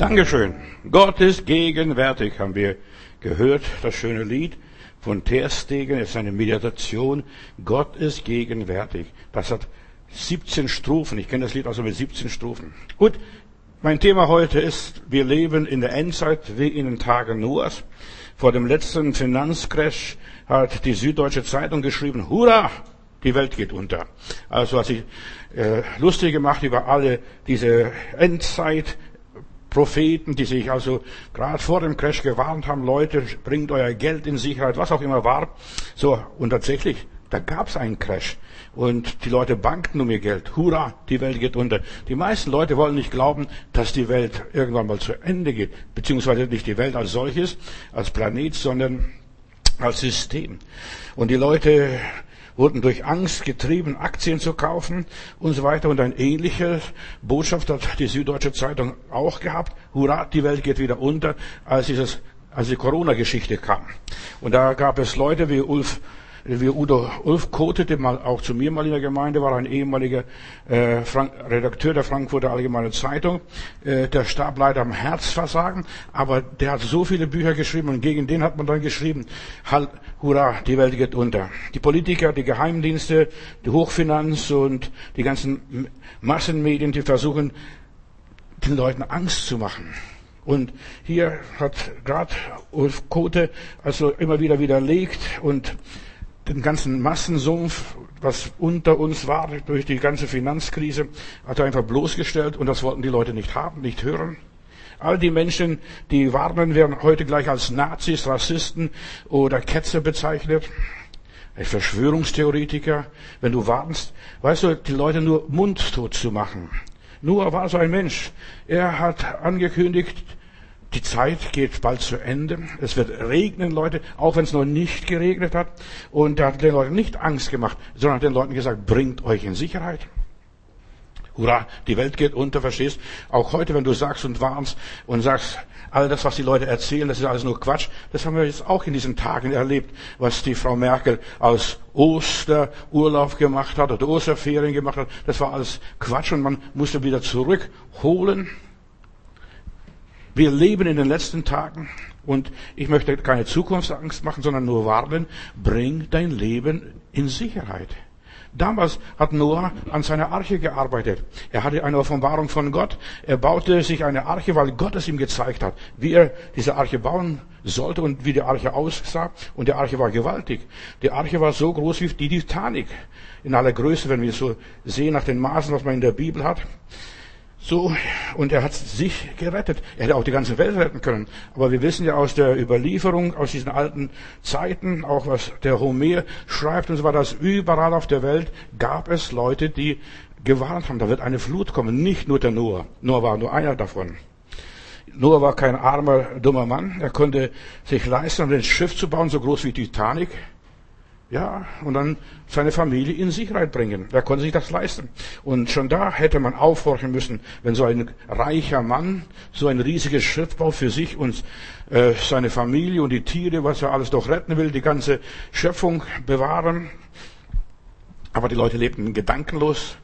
Dankeschön. Gott ist gegenwärtig, haben wir gehört, das schöne Lied von Terstegen. Ist eine Meditation. Gott ist gegenwärtig. Das hat 17 Strophen. Ich kenne das Lied also mit 17 Strophen. Gut. Mein Thema heute ist, wir leben in der Endzeit wie in den Tagen Noahs. Vor dem letzten Finanzcrash hat die Süddeutsche Zeitung geschrieben, Hurra! Die Welt geht unter. Also hat sich äh, lustig gemacht über alle diese Endzeit Propheten, die sich also gerade vor dem Crash gewarnt haben, Leute, bringt euer Geld in Sicherheit, was auch immer war. So, und tatsächlich, da gab es einen Crash. Und die Leute bankten um ihr Geld. Hurra, die Welt geht unter. Die meisten Leute wollen nicht glauben, dass die Welt irgendwann mal zu Ende geht. Beziehungsweise nicht die Welt als solches, als Planet, sondern als System. Und die Leute wurden durch Angst getrieben, Aktien zu kaufen und so weiter. Und ein ähnlicher Botschaft hat die Süddeutsche Zeitung auch gehabt. Hurra, die Welt geht wieder unter, als dieses als die Corona-Geschichte kam. Und da gab es Leute wie Ulf wie Udo Ulf kotete mal auch zu mir mal in der Gemeinde, war ein ehemaliger äh, Frank Redakteur der Frankfurter Allgemeinen Zeitung. Äh, der starb leider am Herzversagen, aber der hat so viele Bücher geschrieben und gegen den hat man dann geschrieben, halt, hurra, die Welt geht unter. Die Politiker, die Geheimdienste, die Hochfinanz und die ganzen Massenmedien, die versuchen, den Leuten Angst zu machen. Und hier hat gerade Ulf Kote also immer wieder widerlegt und den ganzen Massensumpf, was unter uns war durch die ganze Finanzkrise, hat er einfach bloßgestellt und das wollten die Leute nicht haben, nicht hören. All die Menschen, die warnen, werden heute gleich als Nazis, Rassisten oder Ketzer bezeichnet. Verschwörungstheoretiker, wenn du warnst, weißt du, die Leute nur mundtot zu machen. Noah war so ein Mensch. Er hat angekündigt, die Zeit geht bald zu Ende. Es wird regnen, Leute, auch wenn es noch nicht geregnet hat. Und er hat den Leuten nicht Angst gemacht, sondern hat den Leuten gesagt, bringt euch in Sicherheit. Hurra, die Welt geht unter, verstehst? Auch heute, wenn du sagst und warnst und sagst, all das, was die Leute erzählen, das ist alles nur Quatsch. Das haben wir jetzt auch in diesen Tagen erlebt, was die Frau Merkel aus Osterurlaub gemacht hat oder Osterferien gemacht hat. Das war alles Quatsch und man musste wieder zurückholen. Wir leben in den letzten Tagen und ich möchte keine Zukunftsangst machen, sondern nur warnen, bring dein Leben in Sicherheit. Damals hat Noah an seiner Arche gearbeitet. Er hatte eine Offenbarung von Gott. Er baute sich eine Arche, weil Gott es ihm gezeigt hat, wie er diese Arche bauen sollte und wie die Arche aussah. Und die Arche war gewaltig. Die Arche war so groß wie die Titanic. In aller Größe, wenn wir so sehen nach den Maßen, was man in der Bibel hat. So, und er hat sich gerettet. Er hätte auch die ganze Welt retten können. Aber wir wissen ja aus der Überlieferung, aus diesen alten Zeiten, auch was der Homer schreibt, und so war das überall auf der Welt, gab es Leute, die gewarnt haben, da wird eine Flut kommen. Nicht nur der Noah. Noah war nur einer davon. Noah war kein armer, dummer Mann. Er konnte sich leisten, ein Schiff zu bauen, so groß wie Titanic. Ja, und dann seine Familie in Sicherheit bringen. Wer konnte sich das leisten? Und schon da hätte man aufhorchen müssen, wenn so ein reicher Mann so ein riesiges Schiff für sich und äh, seine Familie und die Tiere, was er alles doch retten will, die ganze Schöpfung bewahren. Aber die Leute lebten gedankenlos.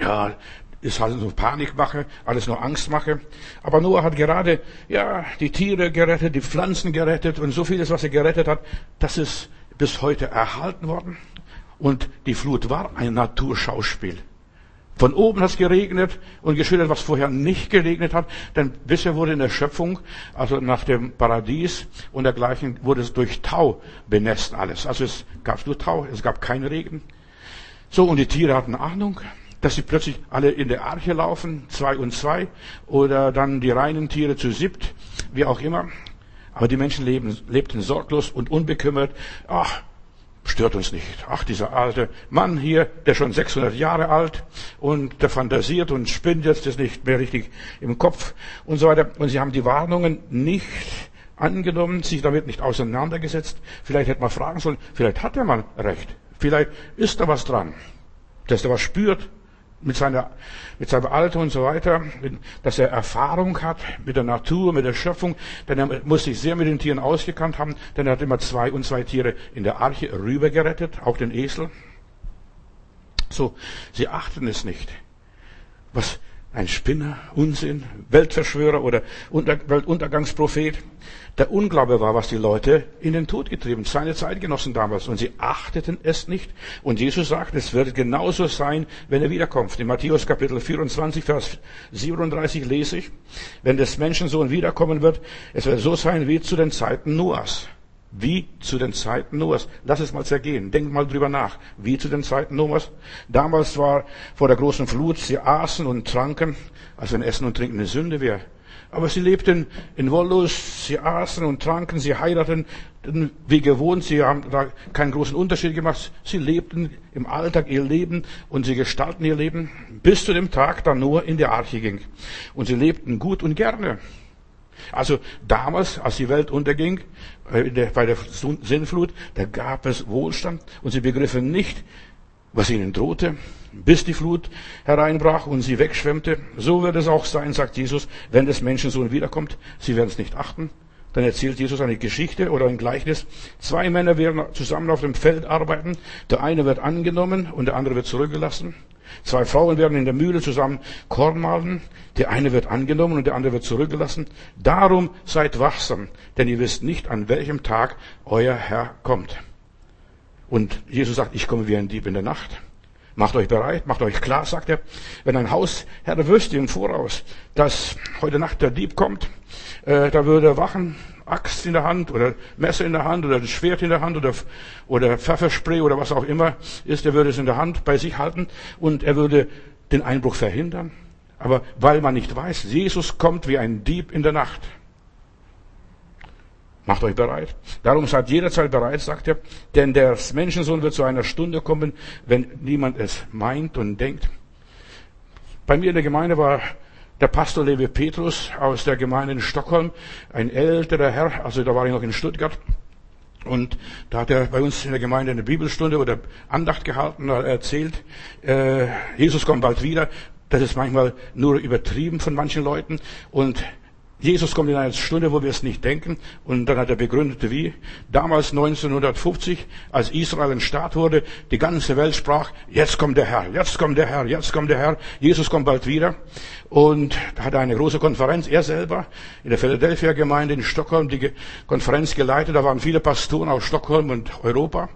Ja, ist halt nur Panikmache, alles nur Angstmache. Aber Noah hat gerade, ja, die Tiere gerettet, die Pflanzen gerettet und so vieles, was er gerettet hat, das ist bis heute erhalten worden. Und die Flut war ein Naturschauspiel. Von oben hat es geregnet und geschüttet, was vorher nicht geregnet hat. Denn bisher wurde in der Schöpfung, also nach dem Paradies und dergleichen, wurde es durch Tau benässt alles. Also es gab nur Tau, es gab keinen Regen. So, und die Tiere hatten Ahnung, dass sie plötzlich alle in der Arche laufen, zwei und zwei, oder dann die reinen Tiere zu siebt, wie auch immer. Aber die Menschen leben, lebten sorglos und unbekümmert. Ach, stört uns nicht. Ach, dieser alte Mann hier, der schon 600 Jahre alt und der fantasiert und spinnt jetzt ist nicht mehr richtig im Kopf und so weiter. Und sie haben die Warnungen nicht angenommen, sich damit nicht auseinandergesetzt. Vielleicht hätte man fragen sollen, vielleicht hat er mal recht. Vielleicht ist da was dran, dass er was spürt, mit seiner, mit seinem Alter und so weiter, dass er Erfahrung hat mit der Natur, mit der Schöpfung, denn er muss sich sehr mit den Tieren ausgekannt haben, denn er hat immer zwei und zwei Tiere in der Arche rübergerettet, auch den Esel. So, sie achten es nicht. Was ein Spinner, Unsinn, Weltverschwörer oder Weltuntergangsprophet. Der Unglaube war, was die Leute in den Tod getrieben, seine Zeitgenossen damals. Und sie achteten es nicht. Und Jesus sagt, es wird genauso sein, wenn er wiederkommt. In Matthäus Kapitel 24, Vers 37 lese ich, wenn des Menschensohn wiederkommen wird, es wird so sein wie zu den Zeiten Noahs. Wie zu den Zeiten Noahs. Lass es mal zergehen. Denk mal drüber nach. Wie zu den Zeiten Noahs. Damals war vor der großen Flut, sie aßen und tranken, also wenn Essen und Trinken eine Sünde wäre. Aber sie lebten in Wollust, sie aßen und tranken, sie heirateten wie gewohnt, sie haben da keinen großen Unterschied gemacht. Sie lebten im Alltag ihr Leben und sie gestalten ihr Leben bis zu dem Tag, da Noah in die Arche ging. Und sie lebten gut und gerne. Also damals, als die Welt unterging, äh, bei der Sinnflut, da gab es Wohlstand und sie begriffen nicht, was ihnen drohte, bis die Flut hereinbrach und sie wegschwemmte. So wird es auch sein, sagt Jesus, wenn des Menschensohn wiederkommt. Sie werden es nicht achten. Dann erzählt Jesus eine Geschichte oder ein Gleichnis. Zwei Männer werden zusammen auf dem Feld arbeiten. Der eine wird angenommen und der andere wird zurückgelassen. Zwei Frauen werden in der Mühle zusammen Korn mahlen. Der eine wird angenommen und der andere wird zurückgelassen. Darum seid wachsam, denn ihr wisst nicht, an welchem Tag euer Herr kommt. Und Jesus sagt, ich komme wie ein Dieb in der Nacht. Macht euch bereit, macht euch klar, sagt er. Wenn ein Hausherr wüsste im Voraus, dass heute Nacht der Dieb kommt, äh, da würde er wachen, Axt in der Hand oder Messer in der Hand oder das Schwert in der Hand oder, oder Pfefferspray oder was auch immer ist, er würde es in der Hand bei sich halten und er würde den Einbruch verhindern. Aber weil man nicht weiß, Jesus kommt wie ein Dieb in der Nacht. Macht euch bereit. Darum seid jederzeit bereit, sagt er, denn der Menschensohn wird zu einer Stunde kommen, wenn niemand es meint und denkt. Bei mir in der Gemeinde war der Pastor Levi Petrus aus der Gemeinde in Stockholm, ein älterer Herr, also da war ich noch in Stuttgart. Und da hat er bei uns in der Gemeinde eine Bibelstunde oder Andacht gehalten, da erzählt, äh, Jesus kommt bald wieder. Das ist manchmal nur übertrieben von manchen Leuten. Und Jesus kommt in einer Stunde, wo wir es nicht denken. Und dann hat er begründet, wie. Damals 1950, als Israel ein Staat wurde, die ganze Welt sprach, jetzt kommt der Herr, jetzt kommt der Herr, jetzt kommt der Herr. Jesus kommt bald wieder. Und da hat er eine große Konferenz, er selber, in der Philadelphia Gemeinde in Stockholm, die Konferenz geleitet. Da waren viele Pastoren aus Stockholm und Europa.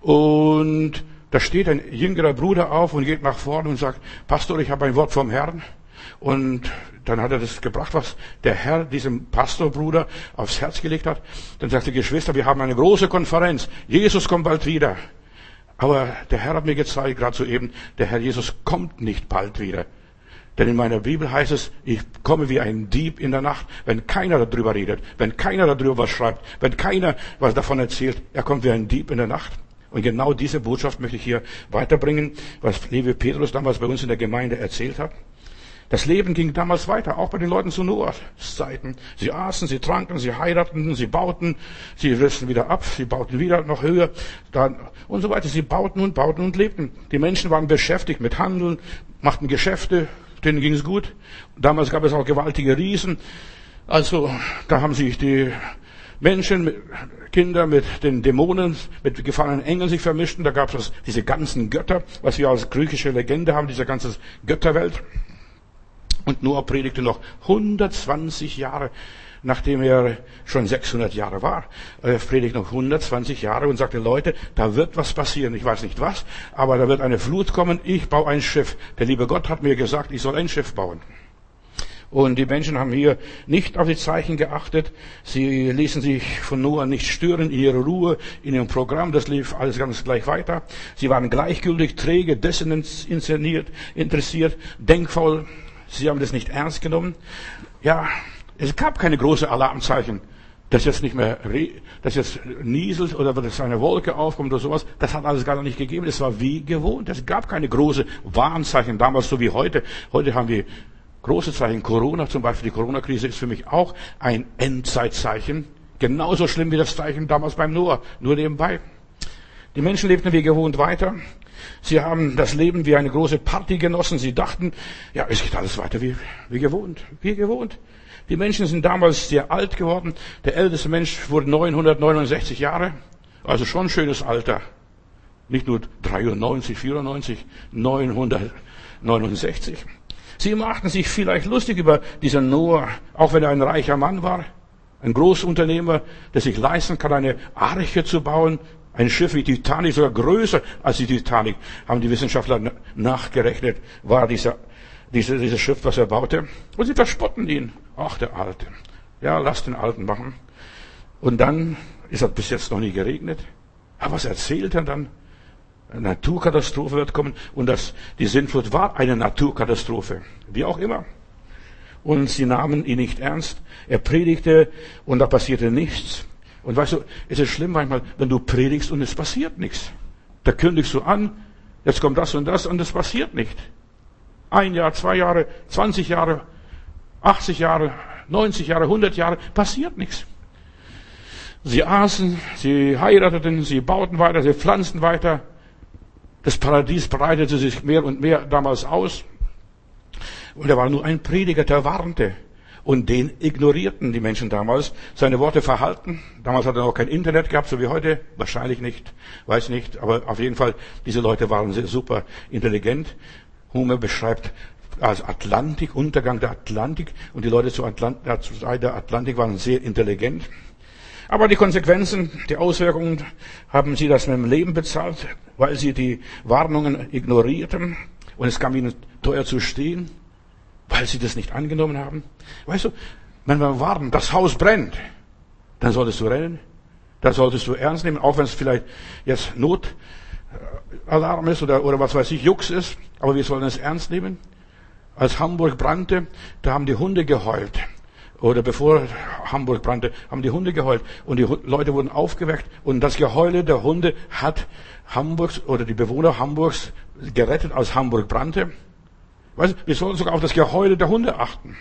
Und da steht ein jüngerer Bruder auf und geht nach vorne und sagt, Pastor, ich habe ein Wort vom Herrn. Und dann hat er das gebracht, was der Herr diesem Pastorbruder aufs Herz gelegt hat. Dann sagte Geschwister, wir haben eine große Konferenz. Jesus kommt bald wieder. Aber der Herr hat mir gezeigt, gerade soeben, der Herr Jesus kommt nicht bald wieder. Denn in meiner Bibel heißt es, ich komme wie ein Dieb in der Nacht, wenn keiner darüber redet, wenn keiner darüber was schreibt, wenn keiner was davon erzählt, er kommt wie ein Dieb in der Nacht. Und genau diese Botschaft möchte ich hier weiterbringen, was Levi Petrus damals bei uns in der Gemeinde erzählt hat. Das Leben ging damals weiter, auch bei den Leuten zu Noahs Zeiten. Sie aßen, sie tranken, sie heirateten, sie bauten, sie rissen wieder ab, sie bauten wieder noch höher dann, und so weiter. Sie bauten und bauten und lebten. Die Menschen waren beschäftigt mit Handeln, machten Geschäfte, denen ging es gut. Damals gab es auch gewaltige Riesen. Also da haben sich die Menschen, Kinder mit den Dämonen, mit gefallenen Engeln sich vermischten. Da gab es diese ganzen Götter, was wir als griechische Legende haben, diese ganze Götterwelt. Und Noah predigte noch 120 Jahre, nachdem er schon 600 Jahre war. Er predigte noch 120 Jahre und sagte, Leute, da wird was passieren. Ich weiß nicht was, aber da wird eine Flut kommen. Ich baue ein Schiff. Der liebe Gott hat mir gesagt, ich soll ein Schiff bauen. Und die Menschen haben hier nicht auf die Zeichen geachtet. Sie ließen sich von Noah nicht stören in ihrer Ruhe, in ihrem Programm. Das lief alles ganz gleich weiter. Sie waren gleichgültig, träge, desinszeniert, interessiert, denkfaul. Sie haben das nicht ernst genommen. Ja, es gab keine große Alarmzeichen, dass jetzt nicht mehr, dass jetzt nieselt oder dass eine Wolke aufkommt oder sowas. Das hat alles gar nicht gegeben. Es war wie gewohnt. Es gab keine große Warnzeichen damals so wie heute. Heute haben wir große Zeichen. Corona zum Beispiel, die Corona-Krise ist für mich auch ein Endzeitzeichen. Genauso schlimm wie das Zeichen damals beim Noah, nur nebenbei. Die Menschen lebten wie gewohnt weiter. Sie haben das Leben wie eine große Party genossen. Sie dachten, ja, es geht alles weiter wie, wie gewohnt, wie gewohnt. Die Menschen sind damals sehr alt geworden. Der älteste Mensch wurde 969 Jahre. Also schon ein schönes Alter. Nicht nur 93, 94, 969. Sie machten sich vielleicht lustig über diesen Noah, auch wenn er ein reicher Mann war, ein Großunternehmer, der sich leisten kann, eine Arche zu bauen, ein Schiff wie Titanic, sogar größer als die Titanic, haben die Wissenschaftler nachgerechnet, war dieser, dieser, dieses Schiff, was er baute. Und sie verspotten ihn. Ach, der Alte. Ja, lass den Alten machen. Und dann ist es bis jetzt noch nie geregnet. Aber was erzählt er dann? Eine Naturkatastrophe wird kommen und das, die Sintflut war eine Naturkatastrophe. Wie auch immer. Und sie nahmen ihn nicht ernst. Er predigte und da passierte nichts. Und weißt du, es ist schlimm manchmal, wenn du predigst und es passiert nichts. Da kündigst du an, jetzt kommt das und das und es passiert nicht. Ein Jahr, zwei Jahre, 20 Jahre, 80 Jahre, 90 Jahre, 100 Jahre, passiert nichts. Sie aßen, sie heirateten, sie bauten weiter, sie pflanzten weiter. Das Paradies breitete sich mehr und mehr damals aus. Und er war nur ein Prediger, der warnte. Und den ignorierten die Menschen damals. Seine Worte verhalten. Damals hat er noch kein Internet gehabt, so wie heute. Wahrscheinlich nicht. Weiß nicht. Aber auf jeden Fall, diese Leute waren sehr super intelligent. Hume beschreibt als Atlantik, Untergang der Atlantik. Und die Leute zu Atlant der Atlantik waren sehr intelligent. Aber die Konsequenzen, die Auswirkungen haben sie das mit dem Leben bezahlt, weil sie die Warnungen ignorierten. Und es kam ihnen teuer zu stehen weil sie das nicht angenommen haben. Weißt du, wenn wir warten, das Haus brennt, dann solltest du rennen, dann solltest du ernst nehmen, auch wenn es vielleicht jetzt Notalarm ist oder, oder was weiß ich, Jux ist, aber wir sollen es ernst nehmen. Als Hamburg brannte, da haben die Hunde geheult. Oder bevor Hamburg brannte, haben die Hunde geheult. Und die Leute wurden aufgeweckt. Und das Geheule der Hunde hat Hamburgs oder die Bewohner Hamburgs gerettet, als Hamburg brannte. Weißt, wir sollen sogar auf das Geheule der Hunde achten.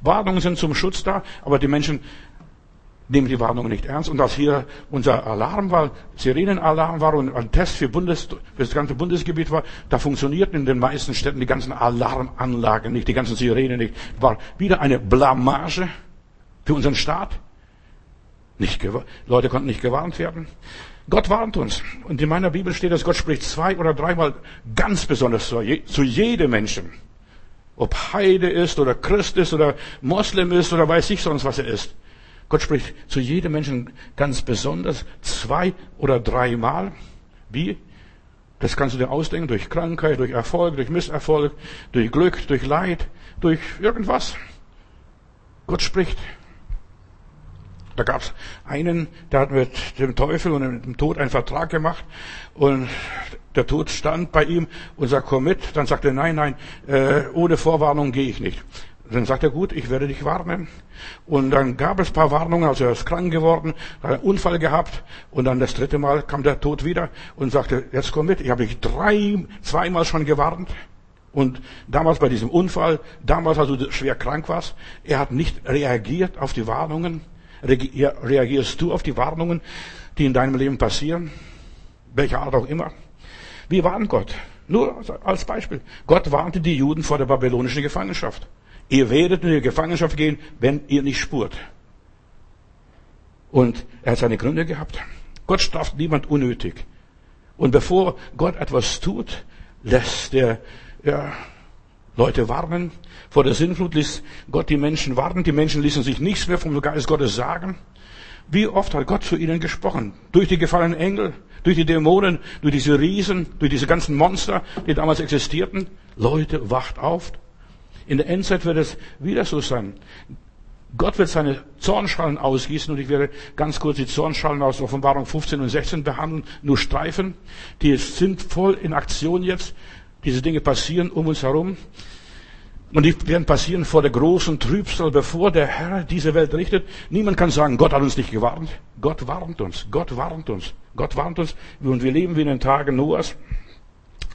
Warnungen sind zum Schutz da, aber die Menschen nehmen die Warnungen nicht ernst. Und als hier unser Alarm war, Sirenenalarm war und ein Test für, Bundes, für das ganze Bundesgebiet war, da funktionierten in den meisten Städten die ganzen Alarmanlagen nicht, die ganzen Sirenen nicht. War wieder eine Blamage für unseren Staat. Nicht, Leute konnten nicht gewarnt werden. Gott warnt uns. Und in meiner Bibel steht, dass Gott spricht zwei oder dreimal ganz besonders zu, jedem Menschen. Ob Heide ist oder Christ ist oder Moslem ist oder weiß ich sonst, was er ist. Gott spricht zu jedem Menschen ganz besonders zwei oder dreimal. Wie? Das kannst du dir ausdenken durch Krankheit, durch Erfolg, durch Misserfolg, durch Glück, durch Leid, durch irgendwas. Gott spricht. Da gab es einen, der hat mit dem Teufel und dem Tod einen Vertrag gemacht und der Tod stand bei ihm und sagt, komm mit. Dann sagt er, nein, nein, äh, ohne Vorwarnung gehe ich nicht. Dann sagt er, gut, ich werde dich warnen. Und dann gab es paar Warnungen, also er ist krank geworden, hat einen Unfall gehabt und dann das dritte Mal kam der Tod wieder und sagte, jetzt komm mit, ich habe dich drei, zweimal schon gewarnt. Und damals bei diesem Unfall, damals, als du schwer krank warst, er hat nicht reagiert auf die Warnungen. Reagierst du auf die Warnungen, die in deinem Leben passieren? Welcher Art auch immer? Wie warnt Gott? Nur als Beispiel. Gott warnte die Juden vor der babylonischen Gefangenschaft. Ihr werdet in die Gefangenschaft gehen, wenn ihr nicht spurt. Und er hat seine Gründe gehabt. Gott straft niemand unnötig. Und bevor Gott etwas tut, lässt er ja, Leute warnen. Vor der Sinnflut ließ Gott die Menschen warnen. Die Menschen ließen sich nichts mehr vom Geist Gottes sagen. Wie oft hat Gott zu ihnen gesprochen? Durch die gefallenen Engel, durch die Dämonen, durch diese Riesen, durch diese ganzen Monster, die damals existierten. Leute, wacht auf. In der Endzeit wird es wieder so sein. Gott wird seine Zornschalen ausgießen und ich werde ganz kurz die Zornschalen aus Offenbarung 15 und 16 behandeln, nur streifen. Die sind voll in Aktion jetzt. Diese Dinge passieren um uns herum. Und die werden passieren vor der großen Trübsal, bevor der Herr diese Welt richtet. Niemand kann sagen, Gott hat uns nicht gewarnt. Gott warnt uns. Gott warnt uns. Gott warnt uns. Und wir leben wie in den Tagen Noahs.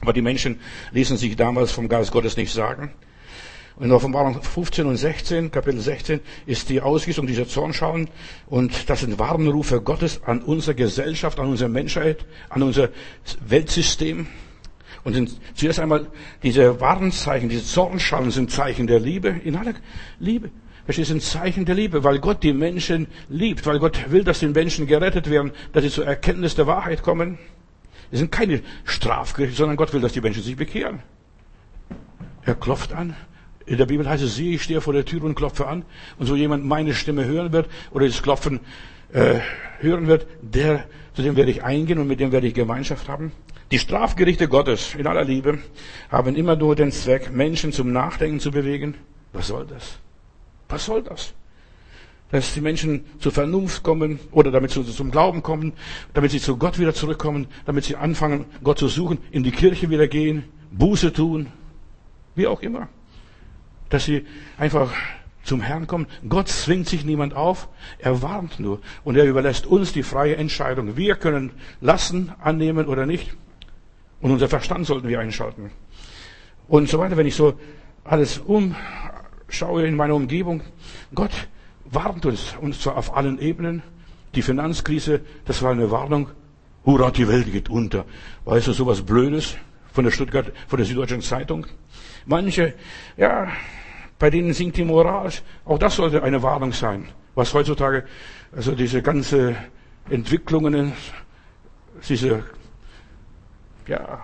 Aber die Menschen ließen sich damals vom Geist Gottes nicht sagen. In Offenbarung 15 und 16, Kapitel 16, ist die Ausgießung dieser Zornschalen. Und das sind Warnrufe Gottes an unsere Gesellschaft, an unsere Menschheit, an unser Weltsystem. Und sind zuerst einmal diese Warnzeichen, diese Zornschalen sind Zeichen der Liebe, in aller Liebe. Verstehst du, sind Zeichen der Liebe, weil Gott die Menschen liebt, weil Gott will, dass die Menschen gerettet werden, dass sie zur Erkenntnis der Wahrheit kommen. Es sind keine Strafgerichte, sondern Gott will, dass die Menschen sich bekehren. Er klopft an. In der Bibel heißt es, siehe, ich stehe vor der Tür und klopfe an. Und so jemand meine Stimme hören wird oder das Klopfen äh, hören wird, der, zu dem werde ich eingehen und mit dem werde ich Gemeinschaft haben. Die Strafgerichte Gottes in aller Liebe haben immer nur den Zweck, Menschen zum Nachdenken zu bewegen. Was soll das? Was soll das? Dass die Menschen zur Vernunft kommen oder damit sie zum Glauben kommen, damit sie zu Gott wieder zurückkommen, damit sie anfangen, Gott zu suchen, in die Kirche wieder gehen, Buße tun, wie auch immer. Dass sie einfach zum Herrn kommen. Gott zwingt sich niemand auf, er warnt nur und er überlässt uns die freie Entscheidung. Wir können lassen, annehmen oder nicht. Und unser Verstand sollten wir einschalten. Und so weiter, wenn ich so alles umschaue in meiner Umgebung, Gott warnt uns, und zwar auf allen Ebenen. Die Finanzkrise, das war eine Warnung. Hurra, die Welt geht unter. Weißt du, sowas Blödes von der Stuttgart, von der Süddeutschen Zeitung. Manche, ja, bei denen sinkt die Moral. Auch das sollte eine Warnung sein. Was heutzutage, also diese ganze Entwicklungen, diese, ja,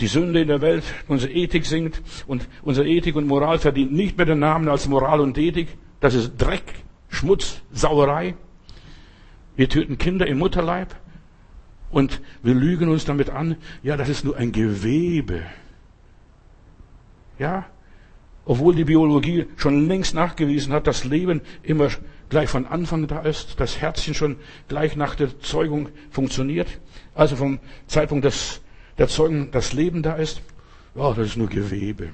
die Sünde in der Welt, unsere Ethik sinkt und unsere Ethik und Moral verdient nicht mehr den Namen als Moral und Ethik. Das ist Dreck, Schmutz, Sauerei. Wir töten Kinder im Mutterleib und wir lügen uns damit an, ja, das ist nur ein Gewebe. Ja, obwohl die Biologie schon längst nachgewiesen hat, dass Leben immer gleich von Anfang da ist, das Herzchen schon gleich nach der Zeugung funktioniert, also vom Zeitpunkt des, der Zeugung das Leben da ist, ja, das ist nur Gewebe.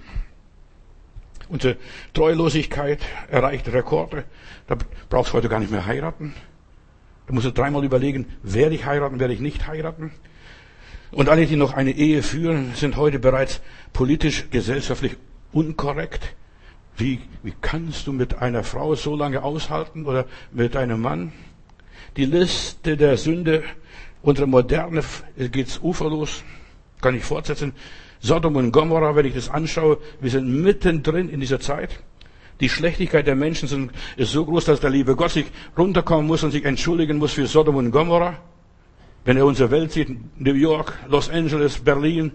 Unsere Treulosigkeit erreicht Rekorde. Da brauchst du heute gar nicht mehr heiraten. Da musst du dreimal überlegen, werde ich heiraten, werde ich nicht heiraten. Und alle, die noch eine Ehe führen, sind heute bereits politisch, gesellschaftlich unkorrekt. Wie, wie kannst du mit einer Frau so lange aushalten oder mit einem Mann? Die Liste der Sünde unserer Moderne geht's uferlos. Kann ich fortsetzen. Sodom und Gomorra, wenn ich das anschaue, wir sind mittendrin in dieser Zeit. Die Schlechtigkeit der Menschen ist so groß, dass der liebe Gott sich runterkommen muss und sich entschuldigen muss für Sodom und Gomorra. Wenn er unsere Welt sieht, New York, Los Angeles, Berlin,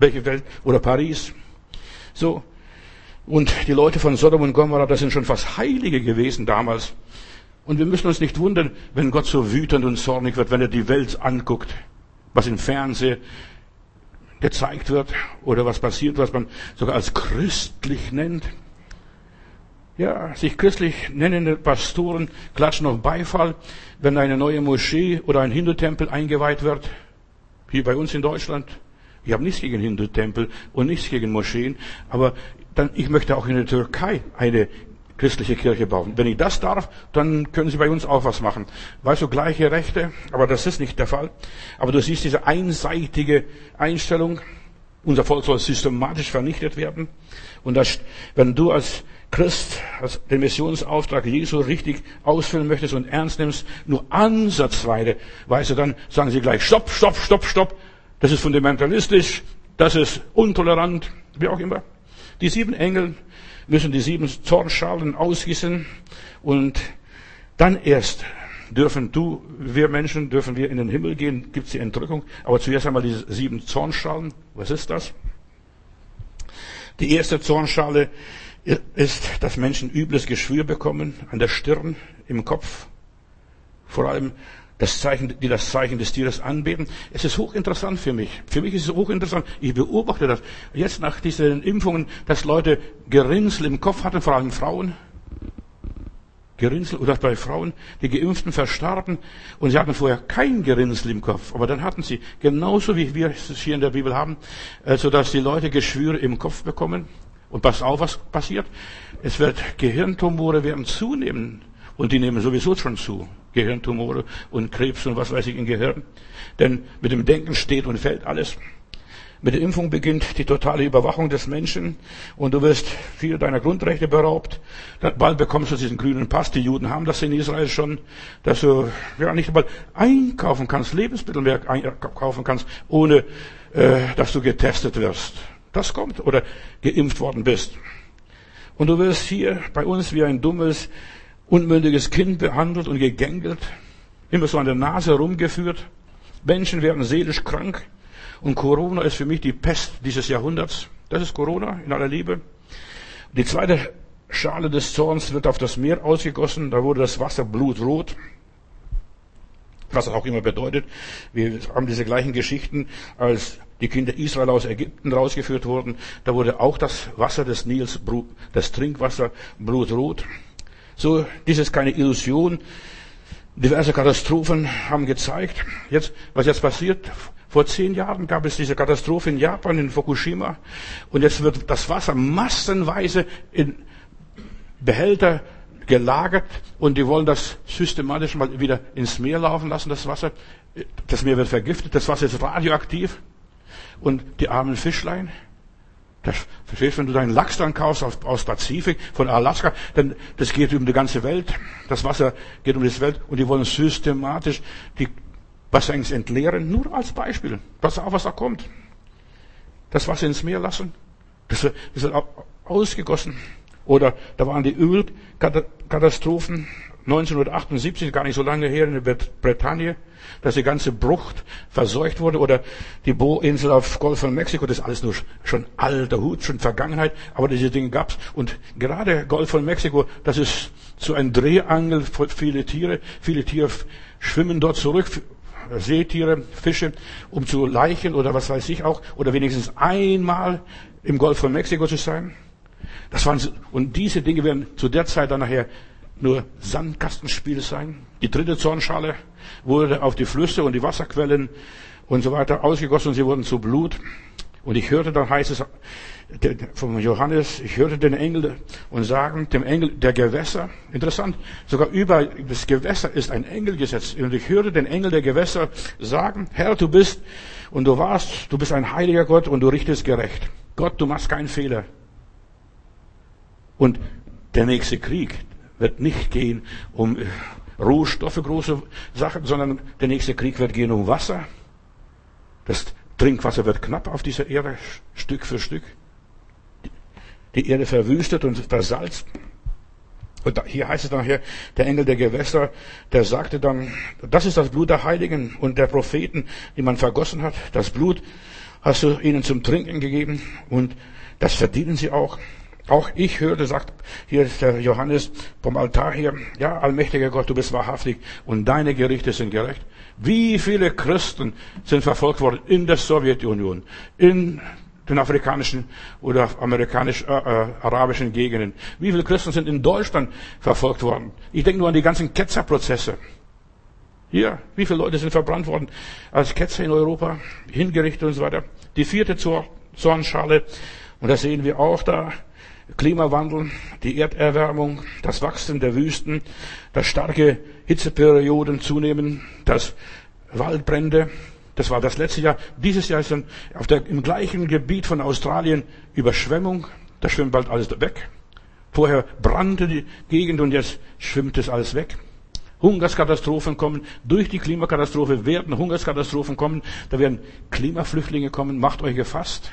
welche Welt, oder Paris. So. Und die Leute von Sodom und Gomorra, das sind schon fast Heilige gewesen damals. Und wir müssen uns nicht wundern, wenn Gott so wütend und zornig wird, wenn er die Welt anguckt, was im Fernsehen gezeigt wird oder was passiert, was man sogar als christlich nennt. Ja, sich christlich nennende Pastoren klatschen auf Beifall, wenn eine neue Moschee oder ein Hindu-Tempel eingeweiht wird. Hier bei uns in Deutschland. Ich habe nichts gegen Hindu-Tempel und nichts gegen Moscheen, aber dann, ich möchte auch in der Türkei eine christliche Kirche bauen. Wenn ich das darf, dann können Sie bei uns auch was machen. Weißt du, gleiche Rechte, aber das ist nicht der Fall. Aber du siehst diese einseitige Einstellung, unser Volk soll systematisch vernichtet werden. Und das, wenn du als Christ als den Missionsauftrag Jesu richtig ausfüllen möchtest und ernst nimmst, nur ansatzweise, weißt du, dann sagen sie gleich, stopp, stopp, stopp, stopp, das ist fundamentalistisch, das ist intolerant, wie auch immer. Die sieben Engel müssen die sieben Zornschalen ausgießen und dann erst dürfen du, wir Menschen, dürfen wir in den Himmel gehen, gibt es die Entrückung. Aber zuerst einmal diese sieben Zornschalen. Was ist das? Die erste Zornschale ist, dass Menschen übles Geschwür bekommen an der Stirn, im Kopf. Vor allem das Zeichen, die das Zeichen des Tieres anbeten. Es ist hochinteressant für mich. Für mich ist es hochinteressant. Ich beobachte das jetzt nach diesen Impfungen, dass Leute Gerinnsel im Kopf hatten, vor allem Frauen. Gerinnsel oder bei Frauen, die Geimpften verstarben und sie hatten vorher kein Gerinnsel im Kopf, aber dann hatten sie genauso wie wir es hier in der Bibel haben, äh, so dass die Leute Geschwüre im Kopf bekommen. Und pass auf, was passiert. Es wird Gehirntumore werden zunehmen und die nehmen sowieso schon zu. Gehirntumore und Krebs und was weiß ich im Gehirn. Denn mit dem Denken steht und fällt alles. Mit der Impfung beginnt die totale Überwachung des Menschen und du wirst viele deiner Grundrechte beraubt. Bald bekommst du diesen grünen Pass. Die Juden haben das in Israel schon, dass du ja nicht einmal einkaufen kannst, Lebensmittel mehr einkaufen kannst, ohne äh, dass du getestet wirst. Das kommt oder geimpft worden bist. Und du wirst hier bei uns wie ein dummes unmündiges Kind behandelt und gegängelt, immer so an der Nase rumgeführt. Menschen werden seelisch krank und Corona ist für mich die Pest dieses Jahrhunderts. Das ist Corona in aller Liebe. Die zweite Schale des Zorns wird auf das Meer ausgegossen. Da wurde das Wasser blutrot. Was auch immer bedeutet. Wir haben diese gleichen Geschichten, als die Kinder Israel aus Ägypten rausgeführt wurden. Da wurde auch das Wasser des Nils, das Trinkwasser blutrot. So, dies ist keine Illusion. Diverse Katastrophen haben gezeigt, jetzt, was jetzt passiert. Vor zehn Jahren gab es diese Katastrophe in Japan, in Fukushima. Und jetzt wird das Wasser massenweise in Behälter gelagert und die wollen das systematisch mal wieder ins Meer laufen lassen, das Wasser. Das Meer wird vergiftet, das Wasser ist radioaktiv. Und die armen Fischlein, das, verstehst du, wenn du deinen Lachs dann kaufst aus, aus Pazifik, von Alaska, dann, das geht um die ganze Welt. Das Wasser geht um die Welt und die wollen systematisch die Bassins entleeren. Nur als Beispiel. Pass auf, was da kommt. Das Wasser ins Meer lassen. Das das wird ausgegossen. Oder da waren die Ölkatastrophen 1978, gar nicht so lange her in der Bretagne, dass die ganze Brucht verseucht wurde. Oder die Boinsel auf Golf von Mexiko, das ist alles nur schon alter Hut, schon Vergangenheit, aber diese Dinge gab's. Und gerade Golf von Mexiko, das ist so ein Drehangel für viele Tiere. Viele Tiere schwimmen dort zurück, Seetiere, Fische, um zu Leichen oder was weiß ich auch, oder wenigstens einmal im Golf von Mexiko zu sein. Das waren, und diese Dinge werden zu der Zeit dann nachher nur Sandkastenspiel sein. Die dritte Zornschale wurde auf die Flüsse und die Wasserquellen und so weiter ausgegossen und sie wurden zu Blut. Und ich hörte, dann heißt es vom Johannes, ich hörte den Engel und sagen, dem Engel der Gewässer, interessant, sogar über das Gewässer ist ein Engel gesetzt. Und ich hörte den Engel der Gewässer sagen, Herr, du bist und du warst, du bist ein heiliger Gott und du richtest gerecht. Gott, du machst keinen Fehler. Und der nächste Krieg wird nicht gehen um äh, Rohstoffe, große Sachen, sondern der nächste Krieg wird gehen um Wasser. Das Trinkwasser wird knapp auf dieser Erde, Stück für Stück. Die Erde verwüstet und versalzt. Und hier heißt es nachher, der Engel der Gewässer, der sagte dann, das ist das Blut der Heiligen und der Propheten, die man vergossen hat. Das Blut hast du ihnen zum Trinken gegeben und das verdienen sie auch. Auch ich hörte, sagt hier ist der Johannes vom Altar hier, ja, allmächtiger Gott, du bist wahrhaftig und deine Gerichte sind gerecht. Wie viele Christen sind verfolgt worden in der Sowjetunion, in den afrikanischen oder amerikanisch-arabischen äh, äh Gegenden? Wie viele Christen sind in Deutschland verfolgt worden? Ich denke nur an die ganzen Ketzerprozesse. Hier, wie viele Leute sind verbrannt worden als Ketzer in Europa, hingerichtet und so weiter. Die vierte Zornschale, und das sehen wir auch da, Klimawandel, die Erderwärmung, das Wachstum der Wüsten, das starke Hitzeperioden zunehmen, das Waldbrände. Das war das letzte Jahr. Dieses Jahr ist dann auf der, im gleichen Gebiet von Australien Überschwemmung. Da schwimmt bald alles weg. Vorher brannte die Gegend und jetzt schwimmt es alles weg. Hungerskatastrophen kommen. Durch die Klimakatastrophe werden Hungerskatastrophen kommen. Da werden Klimaflüchtlinge kommen. Macht euch gefasst.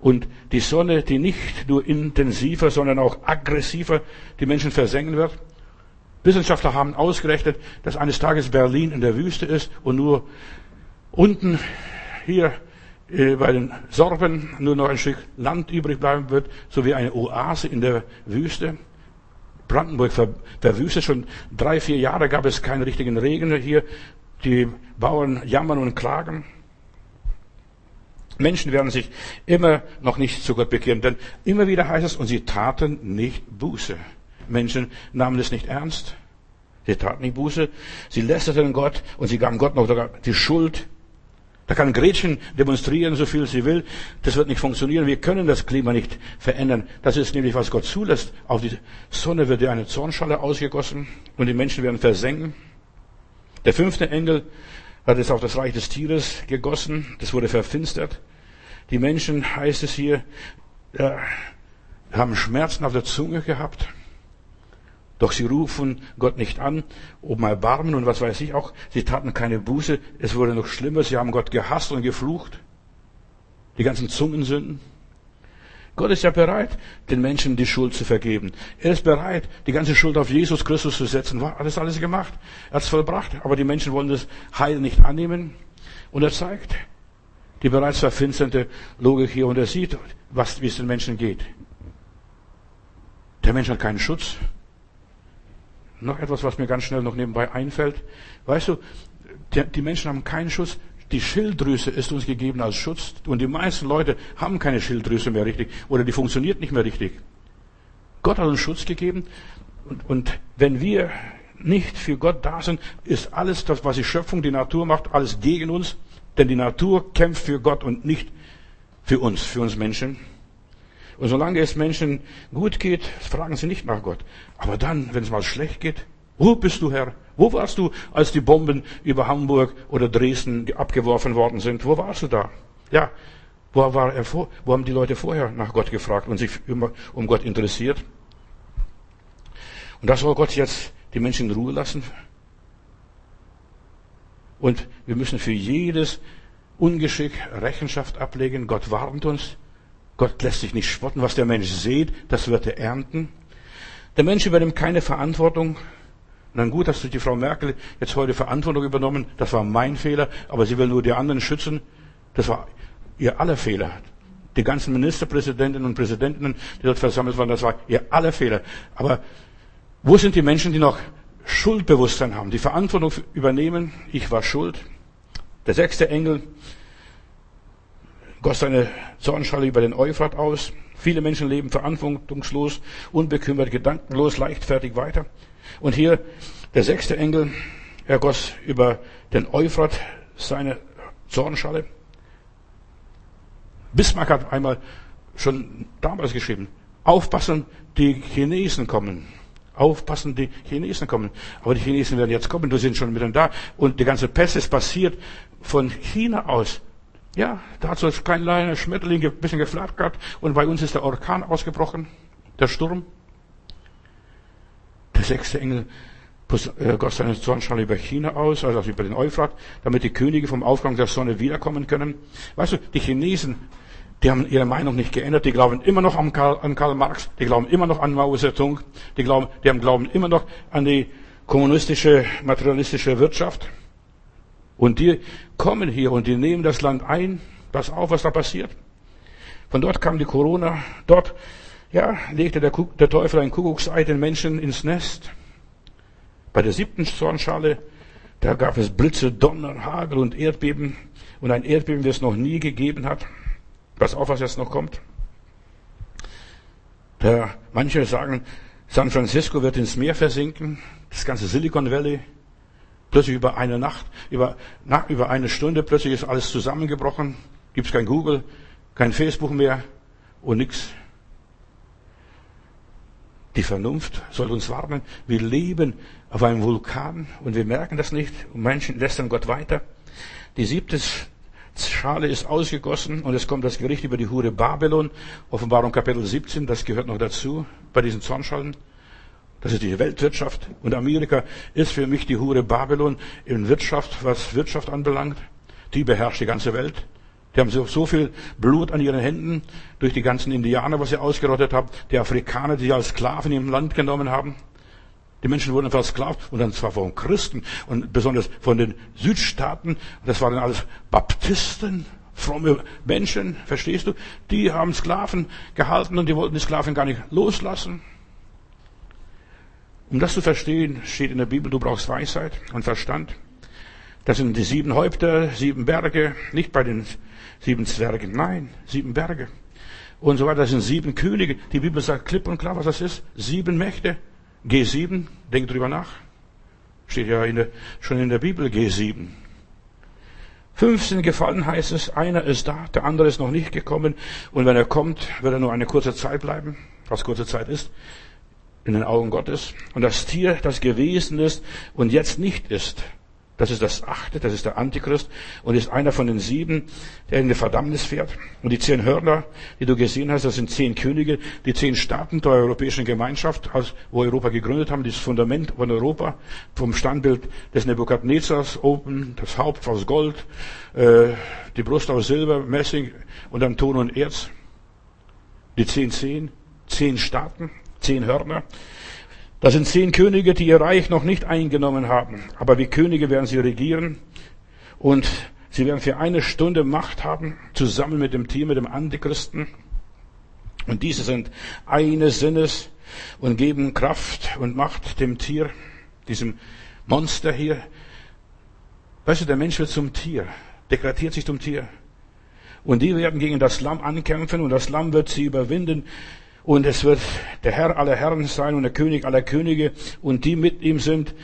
Und die Sonne, die nicht nur intensiver, sondern auch aggressiver die Menschen versengen wird. Wissenschaftler haben ausgerechnet, dass eines Tages Berlin in der Wüste ist und nur unten hier äh, bei den Sorben nur noch ein Stück Land übrig bleiben wird, so wie eine Oase in der Wüste. Brandenburg verwüstet. Schon drei, vier Jahre gab es keinen richtigen Regen hier. Die Bauern jammern und klagen. Menschen werden sich immer noch nicht zu Gott bekehren, denn immer wieder heißt es, und sie taten nicht Buße. Menschen nahmen es nicht ernst. Sie taten nicht Buße. Sie lästerten Gott und sie gaben Gott noch sogar die Schuld. Da kann Gretchen demonstrieren, so viel sie will. Das wird nicht funktionieren. Wir können das Klima nicht verändern. Das ist nämlich, was Gott zulässt. Auf die Sonne wird eine Zornschale ausgegossen und die Menschen werden versenken. Der fünfte Engel hat es auf das Reich des Tieres gegossen. Das wurde verfinstert. Die Menschen, heißt es hier, äh, haben Schmerzen auf der Zunge gehabt. Doch sie rufen Gott nicht an, um Erbarmen und was weiß ich auch. Sie taten keine Buße. Es wurde noch schlimmer. Sie haben Gott gehasst und geflucht. Die ganzen Zungensünden. Gott ist ja bereit, den Menschen die Schuld zu vergeben. Er ist bereit, die ganze Schuld auf Jesus Christus zu setzen. Er hat das alles gemacht. Er hat es vollbracht. Aber die Menschen wollen das Heil nicht annehmen. Und er zeigt, die bereits verfinsterte Logik hier und er sieht, was, wie es den Menschen geht. Der Mensch hat keinen Schutz. Noch etwas, was mir ganz schnell noch nebenbei einfällt. Weißt du, die Menschen haben keinen Schutz. Die Schilddrüse ist uns gegeben als Schutz. Und die meisten Leute haben keine Schilddrüse mehr richtig. Oder die funktioniert nicht mehr richtig. Gott hat uns Schutz gegeben. Und, und wenn wir nicht für Gott da sind, ist alles das, was die Schöpfung, die Natur macht, alles gegen uns. Denn die Natur kämpft für Gott und nicht für uns, für uns Menschen. Und solange es Menschen gut geht, fragen sie nicht nach Gott. Aber dann, wenn es mal schlecht geht, wo bist du, Herr? Wo warst du, als die Bomben über Hamburg oder Dresden abgeworfen worden sind? Wo warst du da? Ja, wo war er vor? Wo haben die Leute vorher nach Gott gefragt und sich immer um Gott interessiert? Und das soll Gott jetzt die Menschen in Ruhe lassen. Und wir müssen für jedes Ungeschick Rechenschaft ablegen. Gott warnt uns. Gott lässt sich nicht spotten. Was der Mensch sieht, das wird er ernten. Der Mensch übernimmt keine Verantwortung. Und dann gut, dass du die Frau Merkel jetzt heute Verantwortung übernommen. Das war mein Fehler. Aber sie will nur die anderen schützen. Das war ihr aller Fehler. Die ganzen Ministerpräsidentinnen und Präsidenten, die dort versammelt waren, das war ihr aller Fehler. Aber wo sind die Menschen, die noch Schuldbewusstsein haben, die Verantwortung übernehmen? Ich war schuld. Der sechste Engel goss seine Zornschale über den Euphrat aus. Viele Menschen leben verantwortungslos, unbekümmert, gedankenlos, leichtfertig weiter. Und hier der sechste Engel, er goss über den Euphrat seine Zornschale. Bismarck hat einmal schon damals geschrieben, aufpassen, die Chinesen kommen. Aufpassen, die Chinesen kommen. Aber die Chinesen werden jetzt kommen, du sind schon mit da. Und die ganze Pest ist passiert von China aus. Ja, da hat so ein kleiner Schmetterling ein bisschen geflackert und bei uns ist der Orkan ausgebrochen, der Sturm. Der sechste Engel äh, goss seine Zornschale über China aus, also über den Euphrat, damit die Könige vom Aufgang der Sonne wiederkommen können. Weißt du, die Chinesen, die haben ihre Meinung nicht geändert, die glauben immer noch an Karl, an Karl Marx, die glauben immer noch an Mao Zedong, die glauben, die haben glauben immer noch an die kommunistische, materialistische Wirtschaft. Und die kommen hier und die nehmen das Land ein. Pass auf, was da passiert. Von dort kam die Corona. Dort, ja, legte der, der Teufel ein Kuckucksei den Menschen ins Nest. Bei der siebten Zornschale, da gab es Blitze, Donner, Hagel und Erdbeben. Und ein Erdbeben, wie es noch nie gegeben hat. Pass auf, was jetzt noch kommt. Da, manche sagen, San Francisco wird ins Meer versinken. Das ganze Silicon Valley Plötzlich über eine Nacht, über, na, über eine Stunde, plötzlich ist alles zusammengebrochen. Gibt es kein Google, kein Facebook mehr und nichts. Die Vernunft soll uns warnen. Wir leben auf einem Vulkan und wir merken das nicht. Und Menschen lästern Gott weiter. Die siebte Schale ist ausgegossen und es kommt das Gericht über die Hure Babylon. Offenbarung Kapitel 17, das gehört noch dazu bei diesen Zornschalen. Das ist die Weltwirtschaft. Und Amerika ist für mich die Hure Babylon in Wirtschaft, was Wirtschaft anbelangt. Die beherrscht die ganze Welt. Die haben so, viel Blut an ihren Händen durch die ganzen Indianer, was sie ausgerottet haben, die Afrikaner, die sie als Sklaven im Land genommen haben. Die Menschen wurden versklavt und dann zwar von Christen und besonders von den Südstaaten. Das waren alles Baptisten, fromme Menschen, verstehst du? Die haben Sklaven gehalten und die wollten die Sklaven gar nicht loslassen. Um das zu verstehen, steht in der Bibel, du brauchst Weisheit und Verstand. Das sind die sieben Häupter, sieben Berge, nicht bei den sieben Zwergen, nein, sieben Berge. Und so weiter, das sind sieben Könige. Die Bibel sagt klipp und klar, was das ist. Sieben Mächte. G7, denk drüber nach. Steht ja in der, schon in der Bibel G7. Fünf sind gefallen, heißt es. Einer ist da, der andere ist noch nicht gekommen. Und wenn er kommt, wird er nur eine kurze Zeit bleiben, was kurze Zeit ist in den Augen Gottes. Und das Tier, das gewesen ist und jetzt nicht ist, das ist das achte, das ist der Antichrist und ist einer von den sieben, der in die Verdammnis fährt. Und die zehn Hörner, die du gesehen hast, das sind zehn Könige, die zehn Staaten der europäischen Gemeinschaft, wo Europa gegründet haben, das Fundament von Europa, vom Standbild des Nebukadnezars oben, das Haupt aus Gold, äh, die Brust aus Silber, Messing und dann Ton und Erz. Die zehn Zehn, zehn Staaten, zehn Hörner. Das sind zehn Könige, die ihr Reich noch nicht eingenommen haben. Aber wie Könige werden sie regieren. Und sie werden für eine Stunde Macht haben, zusammen mit dem Tier, mit dem Antichristen. Und diese sind eines Sinnes und geben Kraft und Macht dem Tier, diesem Monster hier. Weißt du, der Mensch wird zum Tier, degradiert sich zum Tier. Und die werden gegen das Lamm ankämpfen und das Lamm wird sie überwinden. Und es wird der Herr aller Herren sein und der König aller Könige. Und die mit ihm sind,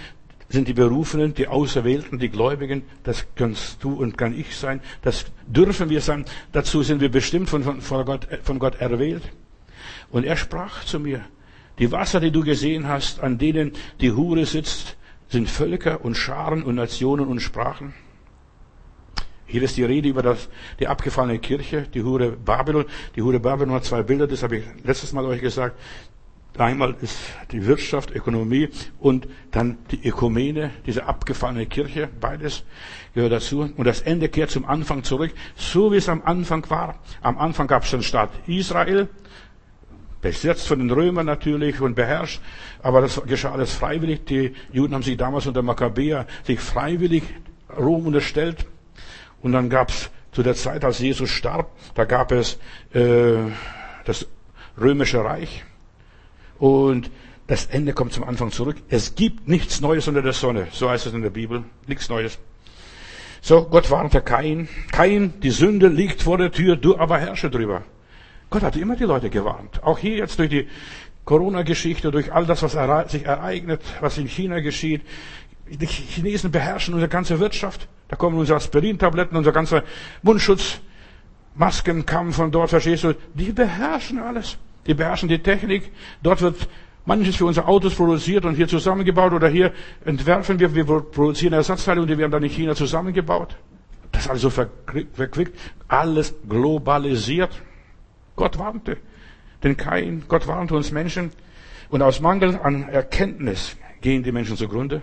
sind die Berufenen, die Auserwählten, die Gläubigen. Das kannst du und kann ich sein. Das dürfen wir sein. Dazu sind wir bestimmt von, von, von, Gott, von Gott erwählt. Und er sprach zu mir, die Wasser, die du gesehen hast, an denen die Hure sitzt, sind Völker und Scharen und Nationen und Sprachen. Hier ist die Rede über das, die abgefallene Kirche, die Hure Babylon. Die Hure Babylon hat zwei Bilder, das habe ich letztes Mal euch gesagt. Einmal ist die Wirtschaft, Ökonomie und dann die Ökumene, diese abgefallene Kirche. Beides gehört dazu. Und das Ende kehrt zum Anfang zurück, so wie es am Anfang war. Am Anfang gab es den Staat Israel, besetzt von den Römern natürlich und beherrscht, aber das geschah alles freiwillig. Die Juden haben sich damals unter Makkabäer sich freiwillig Rom unterstellt. Und dann gab es zu der Zeit, als Jesus starb, da gab es äh, das römische Reich. Und das Ende kommt zum Anfang zurück. Es gibt nichts Neues unter der Sonne. So heißt es in der Bibel. Nichts Neues. So, Gott warnte Kain. Kain, die Sünde liegt vor der Tür, du aber herrsche drüber. Gott hat immer die Leute gewarnt. Auch hier jetzt durch die Corona-Geschichte, durch all das, was sich ereignet, was in China geschieht. Die Chinesen beherrschen unsere ganze Wirtschaft. Da kommen unsere Aspirin-Tabletten, unser ganzer Mundschutz, Masken von dort, verstehst du? Die beherrschen alles. Die beherrschen die Technik. Dort wird manches für unsere Autos produziert und hier zusammengebaut oder hier entwerfen wir, wir produzieren Ersatzteile und die werden dann in China zusammengebaut. Das ist alles so verquickt, alles globalisiert. Gott warnte den Kain, Gott warnte uns Menschen. Und aus Mangel an Erkenntnis gehen die Menschen zugrunde.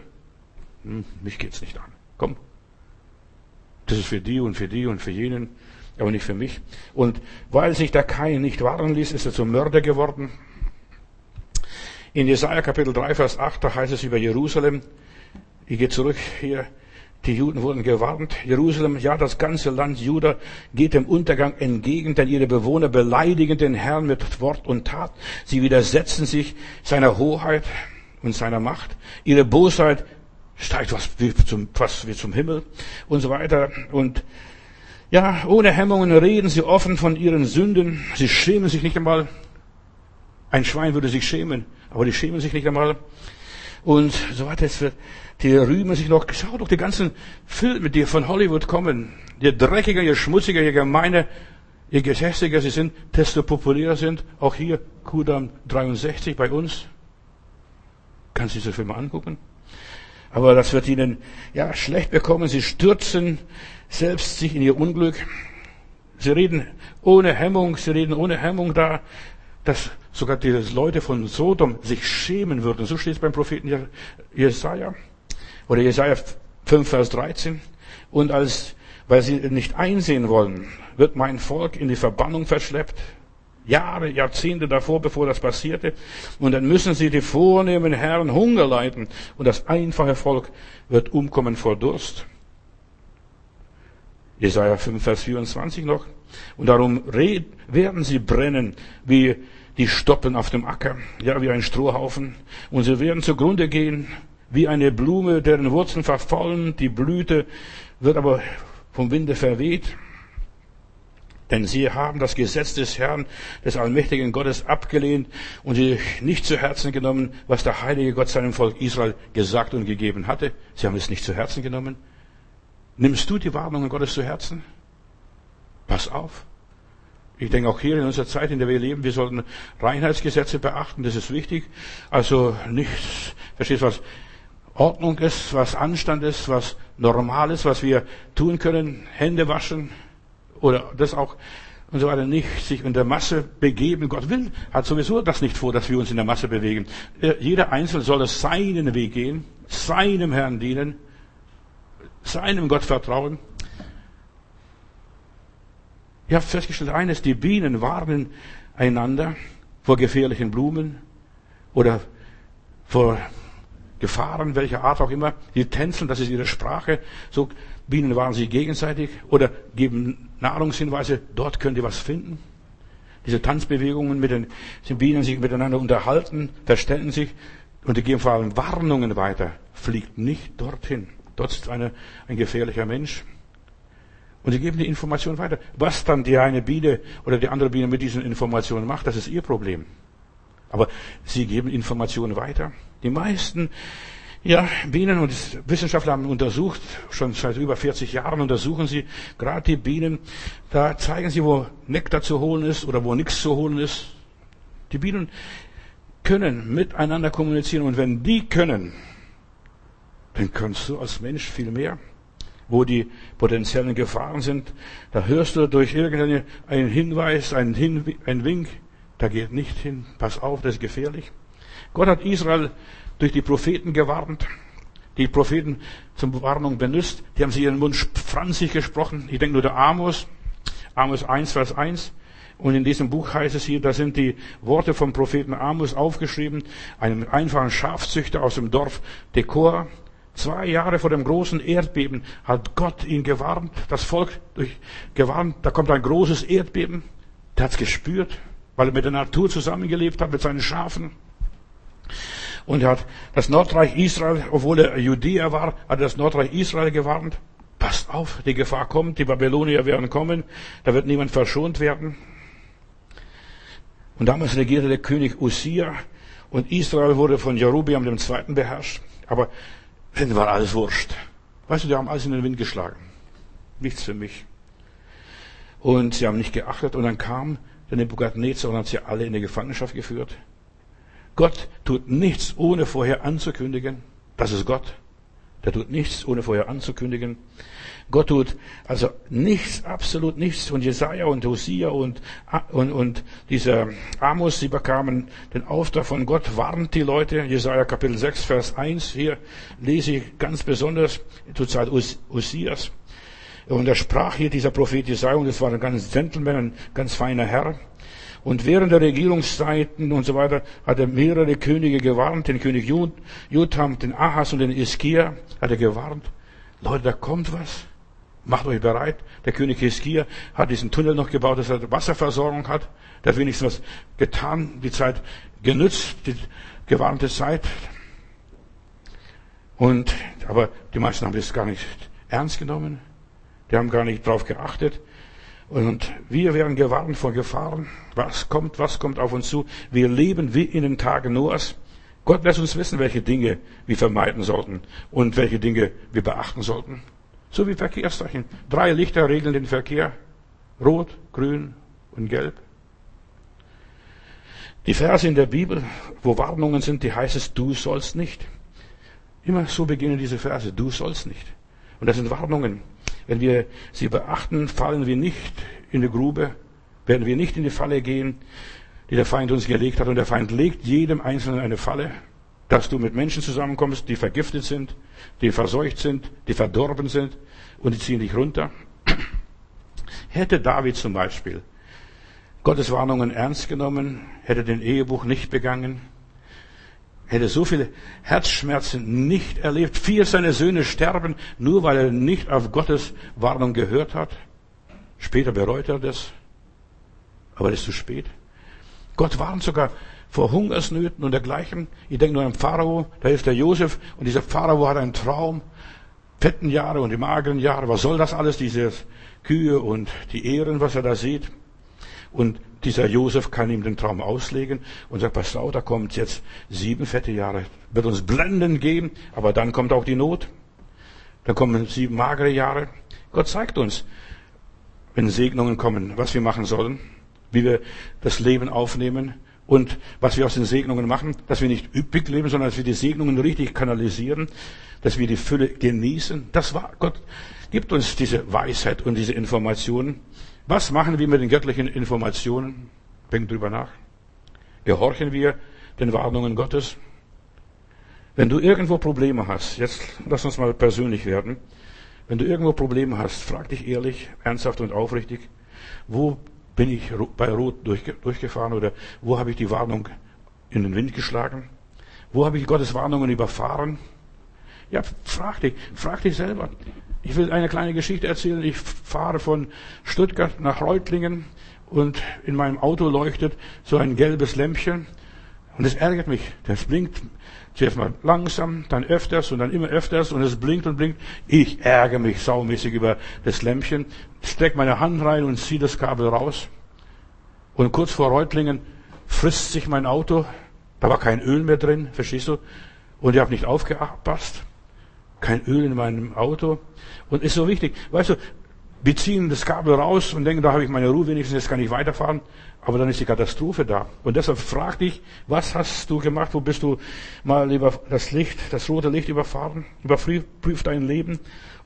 Hm, mich geht's nicht an. Komm. Das ist für die und für die und für jenen, aber nicht für mich. Und weil sich der Kain nicht warnen ließ, ist er zum Mörder geworden. In Jesaja Kapitel 3, Vers 8, da heißt es über Jerusalem, ich gehe zurück hier, die Juden wurden gewarnt. Jerusalem, ja, das ganze Land Juda geht dem Untergang entgegen, denn ihre Bewohner beleidigen den Herrn mit Wort und Tat. Sie widersetzen sich seiner Hoheit und seiner Macht. Ihre Bosheit steigt was wie zum, fast wie zum Himmel und so weiter. Und ja, ohne Hemmungen reden sie offen von ihren Sünden. Sie schämen sich nicht einmal. Ein Schwein würde sich schämen, aber die schämen sich nicht einmal. Und so weiter. Die rühmen sich noch, schau doch die ganzen Filme, die von Hollywood kommen. Je dreckiger, je schmutziger, je gemeiner, je gehässiger sie sind, desto populärer sind. Auch hier, Kudam 63 bei uns. Kannst du diese Filme angucken? Aber das wird ihnen, ja, schlecht bekommen. Sie stürzen selbst sich in ihr Unglück. Sie reden ohne Hemmung, sie reden ohne Hemmung da, dass sogar die Leute von Sodom sich schämen würden. So steht es beim Propheten Jesaja. Oder Jesaja 5, Vers 13. Und als, weil sie nicht einsehen wollen, wird mein Volk in die Verbannung verschleppt. Jahre, Jahrzehnte davor, bevor das passierte. Und dann müssen sie die vornehmen Herren Hunger leiden. Und das einfache Volk wird umkommen vor Durst. Jesaja 5, Vers 24 noch. Und darum werden sie brennen wie die Stoppen auf dem Acker, ja, wie ein Strohhaufen. Und sie werden zugrunde gehen wie eine Blume, deren Wurzeln verfallen, die Blüte wird aber vom Winde verweht. Denn sie haben das Gesetz des Herrn, des allmächtigen Gottes abgelehnt und sie nicht zu Herzen genommen, was der heilige Gott seinem Volk Israel gesagt und gegeben hatte. Sie haben es nicht zu Herzen genommen. Nimmst du die Warnungen Gottes zu Herzen? Pass auf. Ich denke auch hier in unserer Zeit, in der wir leben, wir sollten Reinheitsgesetze beachten, das ist wichtig. Also nicht, verstehst du was, Ordnung ist, was Anstand ist, was normal ist, was wir tun können, Hände waschen oder das auch und so weiter, nicht sich in der Masse begeben. Gott will, hat sowieso das nicht vor, dass wir uns in der Masse bewegen. Äh, jeder Einzelne soll seinen Weg gehen, seinem Herrn dienen, seinem Gott vertrauen. Ich habe festgestellt, eines, die Bienen warnen einander vor gefährlichen Blumen oder vor Gefahren, welcher Art auch immer. Die tänzeln, das ist ihre Sprache. So Bienen waren sie gegenseitig oder geben Nahrungshinweise. Dort könnt ihr was finden. Diese Tanzbewegungen mit den, Bienen sich miteinander unterhalten, verstellen sich und die geben vor allem Warnungen weiter. Fliegt nicht dorthin. Dort ist eine, ein gefährlicher Mensch. Und sie geben die Information weiter. Was dann die eine Biene oder die andere Biene mit diesen Informationen macht, das ist ihr Problem. Aber sie geben Informationen weiter. Die meisten ja, Bienen und Wissenschaftler haben untersucht, schon seit über 40 Jahren untersuchen sie gerade die Bienen. Da zeigen sie, wo Nektar zu holen ist oder wo nichts zu holen ist. Die Bienen können miteinander kommunizieren und wenn die können, dann kannst du als Mensch viel mehr wo die potenziellen Gefahren sind. Da hörst du durch irgendeinen Hinweis, einen, Hin einen Wink, da geht nicht hin, pass auf, das ist gefährlich. Gott hat Israel durch die Propheten gewarnt, die Propheten zum Warnung benutzt, die haben sie ihren Mund franzig gesprochen. Ich denke nur der Amos, Amos 1, Vers 1. Und in diesem Buch heißt es hier, da sind die Worte vom Propheten Amos aufgeschrieben, einem einfachen Schafzüchter aus dem Dorf Dekor, Zwei Jahre vor dem großen Erdbeben hat Gott ihn gewarnt, das Volk durch, gewarnt, da kommt ein großes Erdbeben. Der hat's gespürt, weil er mit der Natur zusammengelebt hat, mit seinen Schafen. Und er hat das Nordreich Israel, obwohl er Judäer war, hat das Nordreich Israel gewarnt. Passt auf, die Gefahr kommt, die Babylonier werden kommen, da wird niemand verschont werden. Und damals regierte der König Usia und Israel wurde von Jerubiam II. beherrscht. Aber Denen war alles wurscht. Weißt du, die haben alles in den Wind geschlagen. Nichts für mich. Und sie haben nicht geachtet und dann kam der Nebukadnezar und hat sie alle in die Gefangenschaft geführt. Gott tut nichts, ohne vorher anzukündigen. Das ist Gott. Der tut nichts, ohne vorher anzukündigen. Gott tut also nichts, absolut nichts. Und Jesaja und Hosea und, und, und dieser Amos, sie bekamen den Auftrag von Gott, warnt die Leute. Jesaja Kapitel 6, Vers 1. Hier lese ich ganz besonders zur Zeit Hosias. Und er sprach hier dieser Prophet Jesaja, und es war ein ganz Gentleman, ein ganz feiner Herr. Und während der Regierungszeiten und so weiter hat er mehrere Könige gewarnt, den König Jotham, den Ahas und den Iskia hat er gewarnt. Leute, da kommt was. Macht euch bereit. Der König Hiskia hat diesen Tunnel noch gebaut, dass er Wasserversorgung hat. Der hat wenigstens was getan, die Zeit genützt, die gewarnte Zeit. Und, aber die meisten haben das gar nicht ernst genommen. Die haben gar nicht drauf geachtet. Und wir werden gewarnt vor Gefahren. Was kommt, was kommt auf uns zu? Wir leben wie in den Tagen Noahs. Gott lässt uns wissen, welche Dinge wir vermeiden sollten und welche Dinge wir beachten sollten. So wie Verkehrszeichen. Drei Lichter regeln den Verkehr. Rot, grün und gelb. Die Verse in der Bibel, wo Warnungen sind, die heißt es, du sollst nicht. Immer so beginnen diese Verse, du sollst nicht. Und das sind Warnungen. Wenn wir sie beachten, fallen wir nicht in die Grube, werden wir nicht in die Falle gehen, die der Feind uns gelegt hat. Und der Feind legt jedem Einzelnen eine Falle dass du mit Menschen zusammenkommst, die vergiftet sind, die verseucht sind, die verdorben sind und die ziehen dich runter. Hätte David zum Beispiel Gottes Warnungen ernst genommen, hätte den Ehebuch nicht begangen, hätte so viele Herzschmerzen nicht erlebt, vier seiner Söhne sterben, nur weil er nicht auf Gottes Warnung gehört hat. Später bereut er das, aber es ist zu spät. Gott warnt sogar vor Hungersnöten und dergleichen. Ich denke nur an Pharao, da ist der Josef und dieser Pharao hat einen Traum. Fetten Jahre und die mageren Jahre. Was soll das alles, diese Kühe und die Ehren, was er da sieht? Und dieser Josef kann ihm den Traum auslegen und sagt, pass auf, da kommt jetzt sieben fette Jahre, wird uns blenden geben, aber dann kommt auch die Not. Dann kommen sieben magere Jahre. Gott zeigt uns, wenn Segnungen kommen, was wir machen sollen, wie wir das Leben aufnehmen, und was wir aus den Segnungen machen, dass wir nicht üppig leben, sondern dass wir die Segnungen richtig kanalisieren, dass wir die Fülle genießen. Das war, Gott gibt uns diese Weisheit und diese Informationen. Was machen wir mit den göttlichen Informationen? Denk drüber nach. Gehorchen wir den Warnungen Gottes? Wenn du irgendwo Probleme hast, jetzt lass uns mal persönlich werden. Wenn du irgendwo Probleme hast, frag dich ehrlich, ernsthaft und aufrichtig, wo bin ich bei Rot durchgefahren oder wo habe ich die Warnung in den Wind geschlagen? Wo habe ich Gottes Warnungen überfahren? Ja, frag dich, frag dich selber. Ich will eine kleine Geschichte erzählen. Ich fahre von Stuttgart nach Reutlingen und in meinem Auto leuchtet so ein gelbes Lämpchen und es ärgert mich. Das blinkt zuerst mal langsam, dann öfters und dann immer öfters und es blinkt und blinkt. Ich ärgere mich saumäßig über das Lämpchen, stecke meine Hand rein und ziehe das Kabel raus. Und kurz vor Reutlingen frisst sich mein Auto. Da war kein Öl mehr drin, verstehst du? Und ich habe nicht aufgepasst. Kein Öl in meinem Auto. Und ist so wichtig. Weißt du, wir ziehen das Kabel raus und denken, da habe ich meine Ruhe wenigstens, jetzt kann ich weiterfahren. Aber dann ist die Katastrophe da. Und deshalb frag dich, was hast du gemacht? Wo bist du mal über das Licht, das rote Licht überfahren? Überprüf dein Leben,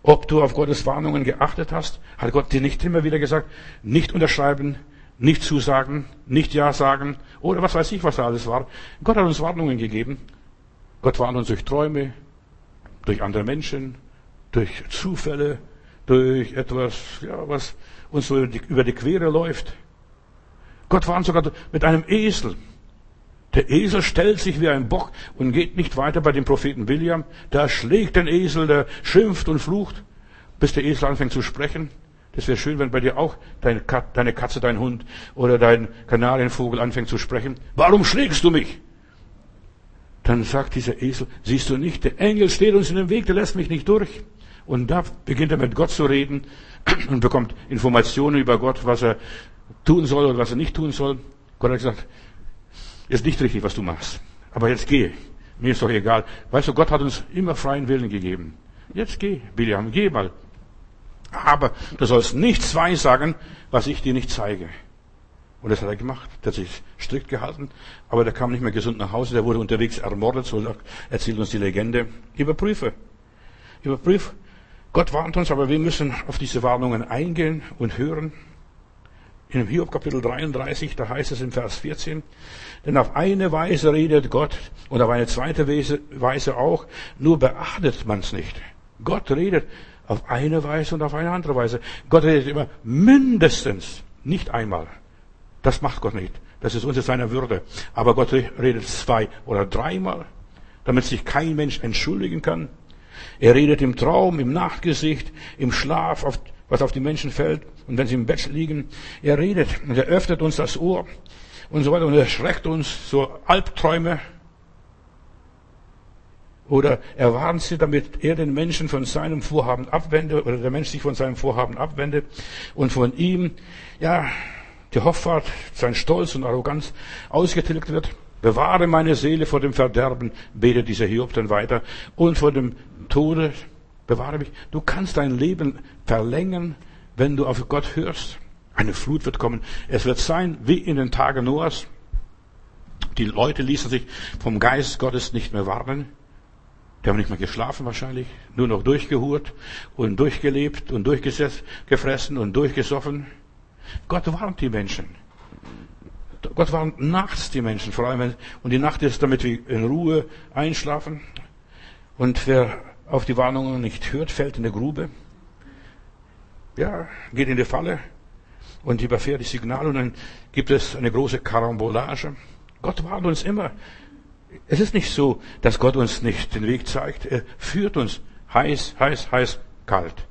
ob du auf Gottes Warnungen geachtet hast. Hat Gott dir nicht immer wieder gesagt, nicht unterschreiben, nicht zusagen, nicht Ja sagen oder was weiß ich, was da alles war. Gott hat uns Warnungen gegeben. Gott warnt uns durch Träume, durch andere Menschen, durch Zufälle, durch etwas, ja, was uns so über die Quere läuft. Gott warnt sogar mit einem Esel. Der Esel stellt sich wie ein Bock und geht nicht weiter bei dem Propheten William. Der schlägt den Esel, der schimpft und flucht, bis der Esel anfängt zu sprechen. Das wäre schön, wenn bei dir auch deine Katze, dein Hund oder dein Kanarienvogel anfängt zu sprechen. Warum schlägst du mich? Dann sagt dieser Esel, siehst du nicht, der Engel steht uns in dem Weg, der lässt mich nicht durch. Und da beginnt er mit Gott zu reden und bekommt Informationen über Gott, was er tun soll oder was er nicht tun soll. Gott hat gesagt, ist nicht richtig, was du machst. Aber jetzt geh. Mir ist doch egal. Weißt du, Gott hat uns immer freien Willen gegeben. Jetzt geh, Biliam, geh mal. Aber du sollst nichts weissagen, was ich dir nicht zeige. Und das hat er gemacht. Der hat sich strikt gehalten. Aber der kam nicht mehr gesund nach Hause. Der wurde unterwegs ermordet. So erzählt uns die Legende. Überprüfe. Überprüfe. Gott warnt uns, aber wir müssen auf diese Warnungen eingehen und hören. In Hiob Kapitel 33, da heißt es im Vers 14, denn auf eine Weise redet Gott und auf eine zweite Weise auch, nur beachtet man es nicht. Gott redet auf eine Weise und auf eine andere Weise. Gott redet immer mindestens, nicht einmal. Das macht Gott nicht. Das ist unter seiner Würde. Aber Gott redet zwei oder dreimal, damit sich kein Mensch entschuldigen kann. Er redet im Traum, im Nachtgesicht, im Schlaf, auf was auf die Menschen fällt und wenn sie im Bett liegen. Er redet und er öffnet uns das Ohr und so weiter und er schreckt uns so Albträume oder er warnt sie, damit er den Menschen von seinem Vorhaben abwendet oder der Mensch sich von seinem Vorhaben abwendet und von ihm, ja, die Hoffart, sein Stolz und Arroganz ausgetilgt wird. Bewahre meine Seele vor dem Verderben, betet dieser Hiob dann weiter, und vor dem Tode, bewahre mich. Du kannst dein Leben verlängern, wenn du auf Gott hörst. Eine Flut wird kommen. Es wird sein wie in den Tagen Noahs. Die Leute ließen sich vom Geist Gottes nicht mehr warnen. Die haben nicht mehr geschlafen wahrscheinlich, nur noch durchgehurt und durchgelebt und durchgesetzt, gefressen und durchgesoffen. Gott warnt die Menschen. Gott warnt nachts die Menschen, vor allem, wenn, und die Nacht ist, damit wir in Ruhe einschlafen. Und wer auf die Warnungen nicht hört, fällt in der Grube. Ja, geht in die Falle und überfährt die Signale und dann gibt es eine große Karambolage. Gott warnt uns immer. Es ist nicht so, dass Gott uns nicht den Weg zeigt. Er führt uns heiß, heiß, heiß, kalt,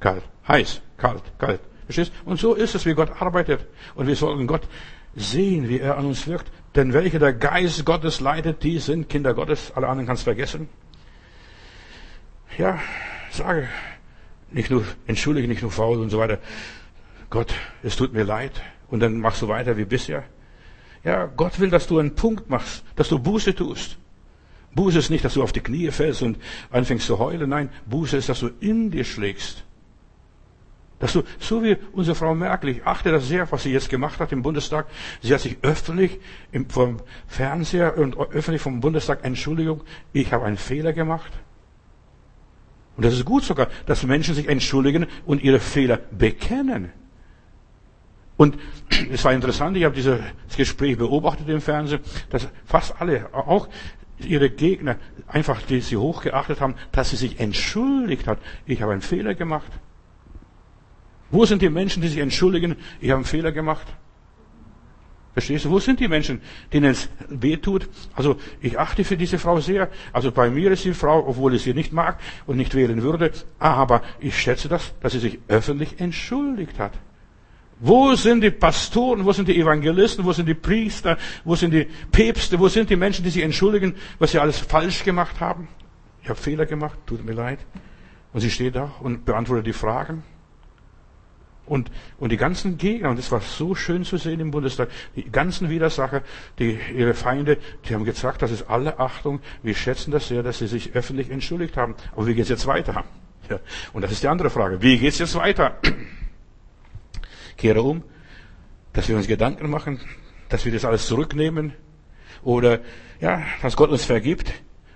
kalt, heiß, kalt, kalt. Verstehst? Und so ist es, wie Gott arbeitet. Und wir sollen Gott sehen, wie er an uns wirkt. Denn welche der Geist Gottes leitet, die sind Kinder Gottes. Alle anderen kannst vergessen. Ja, sage, nicht nur entschuldige, nicht nur faul und so weiter. Gott, es tut mir leid. Und dann machst du weiter wie bisher. Ja, Gott will, dass du einen Punkt machst, dass du Buße tust. Buße ist nicht, dass du auf die Knie fällst und anfängst zu heulen. Nein, Buße ist, dass du in dir schlägst. Dass du, so wie unsere Frau Merkel, ich achte das sehr, was sie jetzt gemacht hat im Bundestag. Sie hat sich öffentlich im, vom Fernseher und öffentlich vom Bundestag, Entschuldigung, ich habe einen Fehler gemacht. Und das ist gut sogar, dass Menschen sich entschuldigen und ihre Fehler bekennen. Und es war interessant, ich habe dieses Gespräch beobachtet im Fernsehen, dass fast alle, auch ihre Gegner, einfach die sie hochgeachtet haben, dass sie sich entschuldigt hat. Ich habe einen Fehler gemacht. Wo sind die Menschen, die sich entschuldigen, ich habe einen Fehler gemacht? Verstehst du? Wo sind die Menschen, denen es weh tut? Also, ich achte für diese Frau sehr. Also, bei mir ist die Frau, obwohl ich sie nicht mag und nicht wählen würde. Aber ich schätze das, dass sie sich öffentlich entschuldigt hat. Wo sind die Pastoren, wo sind die Evangelisten, wo sind die Priester, wo sind die Päpste, wo sind die Menschen, die sich entschuldigen, was sie alles falsch gemacht haben? Ich habe Fehler gemacht, tut mir leid. Und sie steht da und beantwortet die Fragen. Und, und die ganzen Gegner, und das war so schön zu sehen im Bundestag, die ganzen Widersacher, die, ihre Feinde, die haben gesagt, das ist alle Achtung, wir schätzen das sehr, dass sie sich öffentlich entschuldigt haben. Aber wie geht's jetzt weiter? Ja, und das ist die andere Frage. Wie geht's jetzt weiter? Kehre um, dass wir uns Gedanken machen, dass wir das alles zurücknehmen oder ja, dass Gott uns vergibt.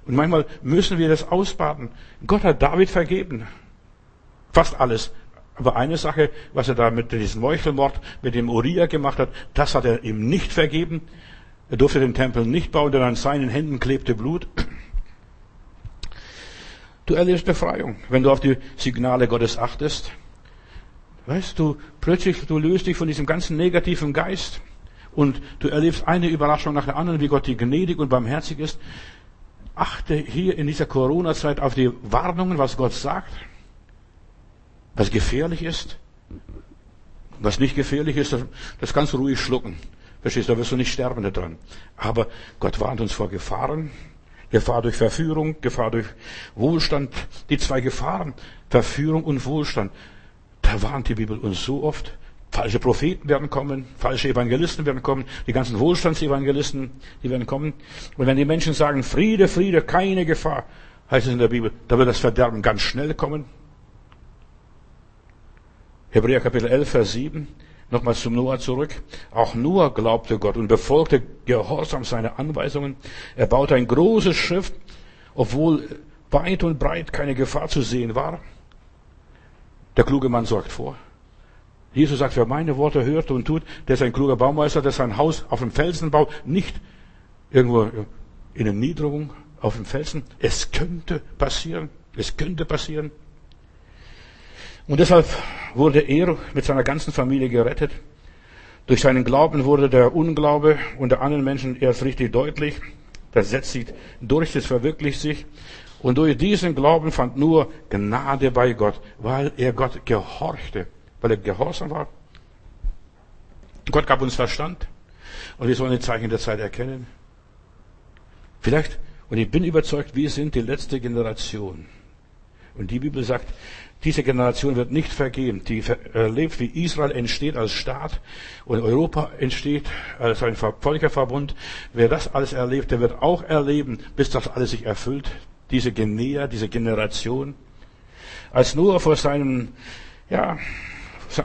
Und manchmal müssen wir das ausbaden. Gott hat David vergeben. Fast alles. Aber eine Sache, was er da mit diesem Meuchelmord, mit dem Uriah gemacht hat, das hat er ihm nicht vergeben. Er durfte den Tempel nicht bauen, denn an seinen Händen klebte Blut. Du erlebst Befreiung, wenn du auf die Signale Gottes achtest. Weißt du, plötzlich, du löst dich von diesem ganzen negativen Geist und du erlebst eine Überraschung nach der anderen, wie Gott dir gnädig und barmherzig ist. Achte hier in dieser Corona-Zeit auf die Warnungen, was Gott sagt was gefährlich ist. Was nicht gefährlich ist, das, kannst du ruhig schlucken. Verstehst du, da wirst du nicht sterben daran. Aber Gott warnt uns vor Gefahren. Gefahr durch Verführung, Gefahr durch Wohlstand. Die zwei Gefahren, Verführung und Wohlstand. Da warnt die Bibel uns so oft. Falsche Propheten werden kommen, falsche Evangelisten werden kommen, die ganzen Wohlstandsevangelisten, die werden kommen. Und wenn die Menschen sagen, Friede, Friede, keine Gefahr, heißt es in der Bibel, da wird das Verderben ganz schnell kommen. Hebräer Kapitel 11, Vers 7. Nochmal zum Noah zurück. Auch Noah glaubte Gott und befolgte gehorsam seine Anweisungen. Er baute ein großes Schiff, obwohl weit und breit keine Gefahr zu sehen war. Der kluge Mann sorgt vor. Jesus sagt, wer meine Worte hört und tut, der ist ein kluger Baumeister, der sein Haus auf dem Felsen baut, nicht irgendwo in der Niederung auf dem Felsen. Es könnte passieren. Es könnte passieren. Und deshalb wurde er mit seiner ganzen Familie gerettet. Durch seinen Glauben wurde der Unglaube unter anderen Menschen erst richtig deutlich. Das setzt sich durch, das verwirklicht sich. Und durch diesen Glauben fand nur Gnade bei Gott, weil er Gott gehorchte, weil er gehorsam war. Gott gab uns Verstand und wir sollen die Zeichen der Zeit erkennen. Vielleicht, und ich bin überzeugt, wir sind die letzte Generation. Und die Bibel sagt, diese Generation wird nicht vergehen. Die erlebt, wie Israel entsteht als Staat und Europa entsteht als ein Völkerverbund. Wer das alles erlebt, der wird auch erleben, bis das alles sich erfüllt. Diese Genea, diese Generation. Als Noah vor seinem, ja,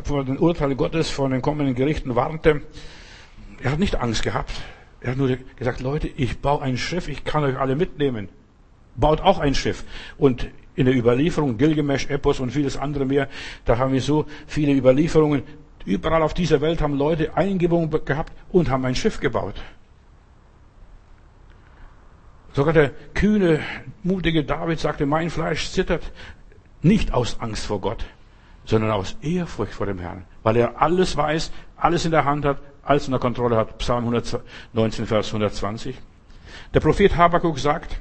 vor den Urteilen Gottes, vor den kommenden Gerichten warnte, er hat nicht Angst gehabt. Er hat nur gesagt, Leute, ich baue ein Schiff, ich kann euch alle mitnehmen. Baut auch ein Schiff. Und in der Überlieferung, Gilgamesch, Epos und vieles andere mehr. Da haben wir so viele Überlieferungen. Überall auf dieser Welt haben Leute Eingebungen gehabt und haben ein Schiff gebaut. Sogar der kühne, mutige David sagte, mein Fleisch zittert nicht aus Angst vor Gott, sondern aus Ehrfurcht vor dem Herrn, weil er alles weiß, alles in der Hand hat, alles in der Kontrolle hat. Psalm 119, Vers 120. Der Prophet Habakkuk sagt,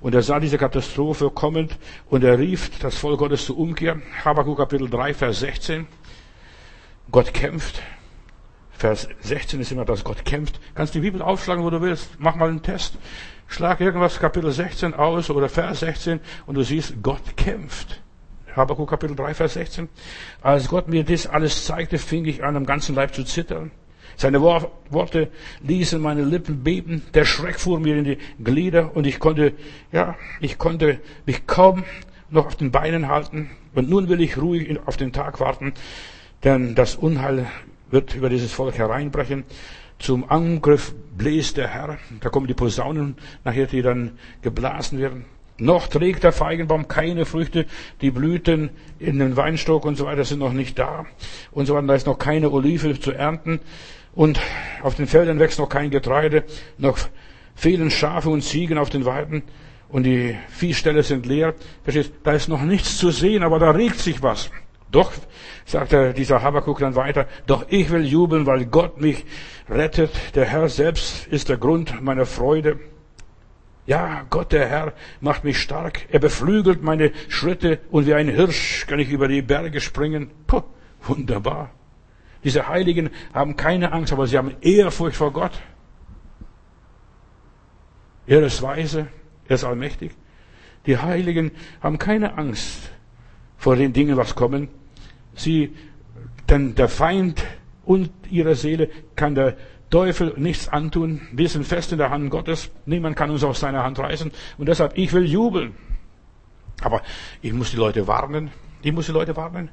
und er sah diese Katastrophe kommend und er rief das Volk Gottes zur Umkehr. Habakkuk Kapitel 3, Vers 16. Gott kämpft. Vers 16 ist immer, dass Gott kämpft. Kannst die Bibel aufschlagen, wo du willst. Mach mal einen Test. Schlag irgendwas Kapitel 16 aus oder Vers 16 und du siehst, Gott kämpft. Habakkuk Kapitel 3, Vers 16. Als Gott mir das alles zeigte, fing ich an, am ganzen Leib zu zittern. Seine Worte ließen meine Lippen beben, der Schreck fuhr mir in die Glieder und ich konnte, ja, ich konnte mich kaum noch auf den Beinen halten. Und nun will ich ruhig auf den Tag warten, denn das Unheil wird über dieses Volk hereinbrechen. Zum Angriff bläst der Herr. Da kommen die Posaunen nachher, die dann geblasen werden. Noch trägt der Feigenbaum keine Früchte, die Blüten in den Weinstock und so weiter sind noch nicht da und so weiter. Da ist noch keine Olive zu ernten. Und auf den Feldern wächst noch kein Getreide, noch fehlen Schafe und Ziegen auf den Weiden und die Viehställe sind leer. Verstehst? Da ist noch nichts zu sehen, aber da regt sich was. Doch, sagt er, dieser Habakuk dann weiter, doch ich will jubeln, weil Gott mich rettet. Der Herr selbst ist der Grund meiner Freude. Ja, Gott, der Herr, macht mich stark. Er beflügelt meine Schritte und wie ein Hirsch kann ich über die Berge springen. Puh, wunderbar. Diese Heiligen haben keine Angst, aber sie haben Ehrfurcht vor Gott. Er ist weise, er ist allmächtig. Die Heiligen haben keine Angst vor den Dingen, was kommen. Sie, denn der Feind und ihrer Seele kann der Teufel nichts antun. Wir sind fest in der Hand Gottes. Niemand kann uns aus seiner Hand reißen. Und deshalb, ich will jubeln. Aber ich muss die Leute warnen. Ich muss die Leute warnen.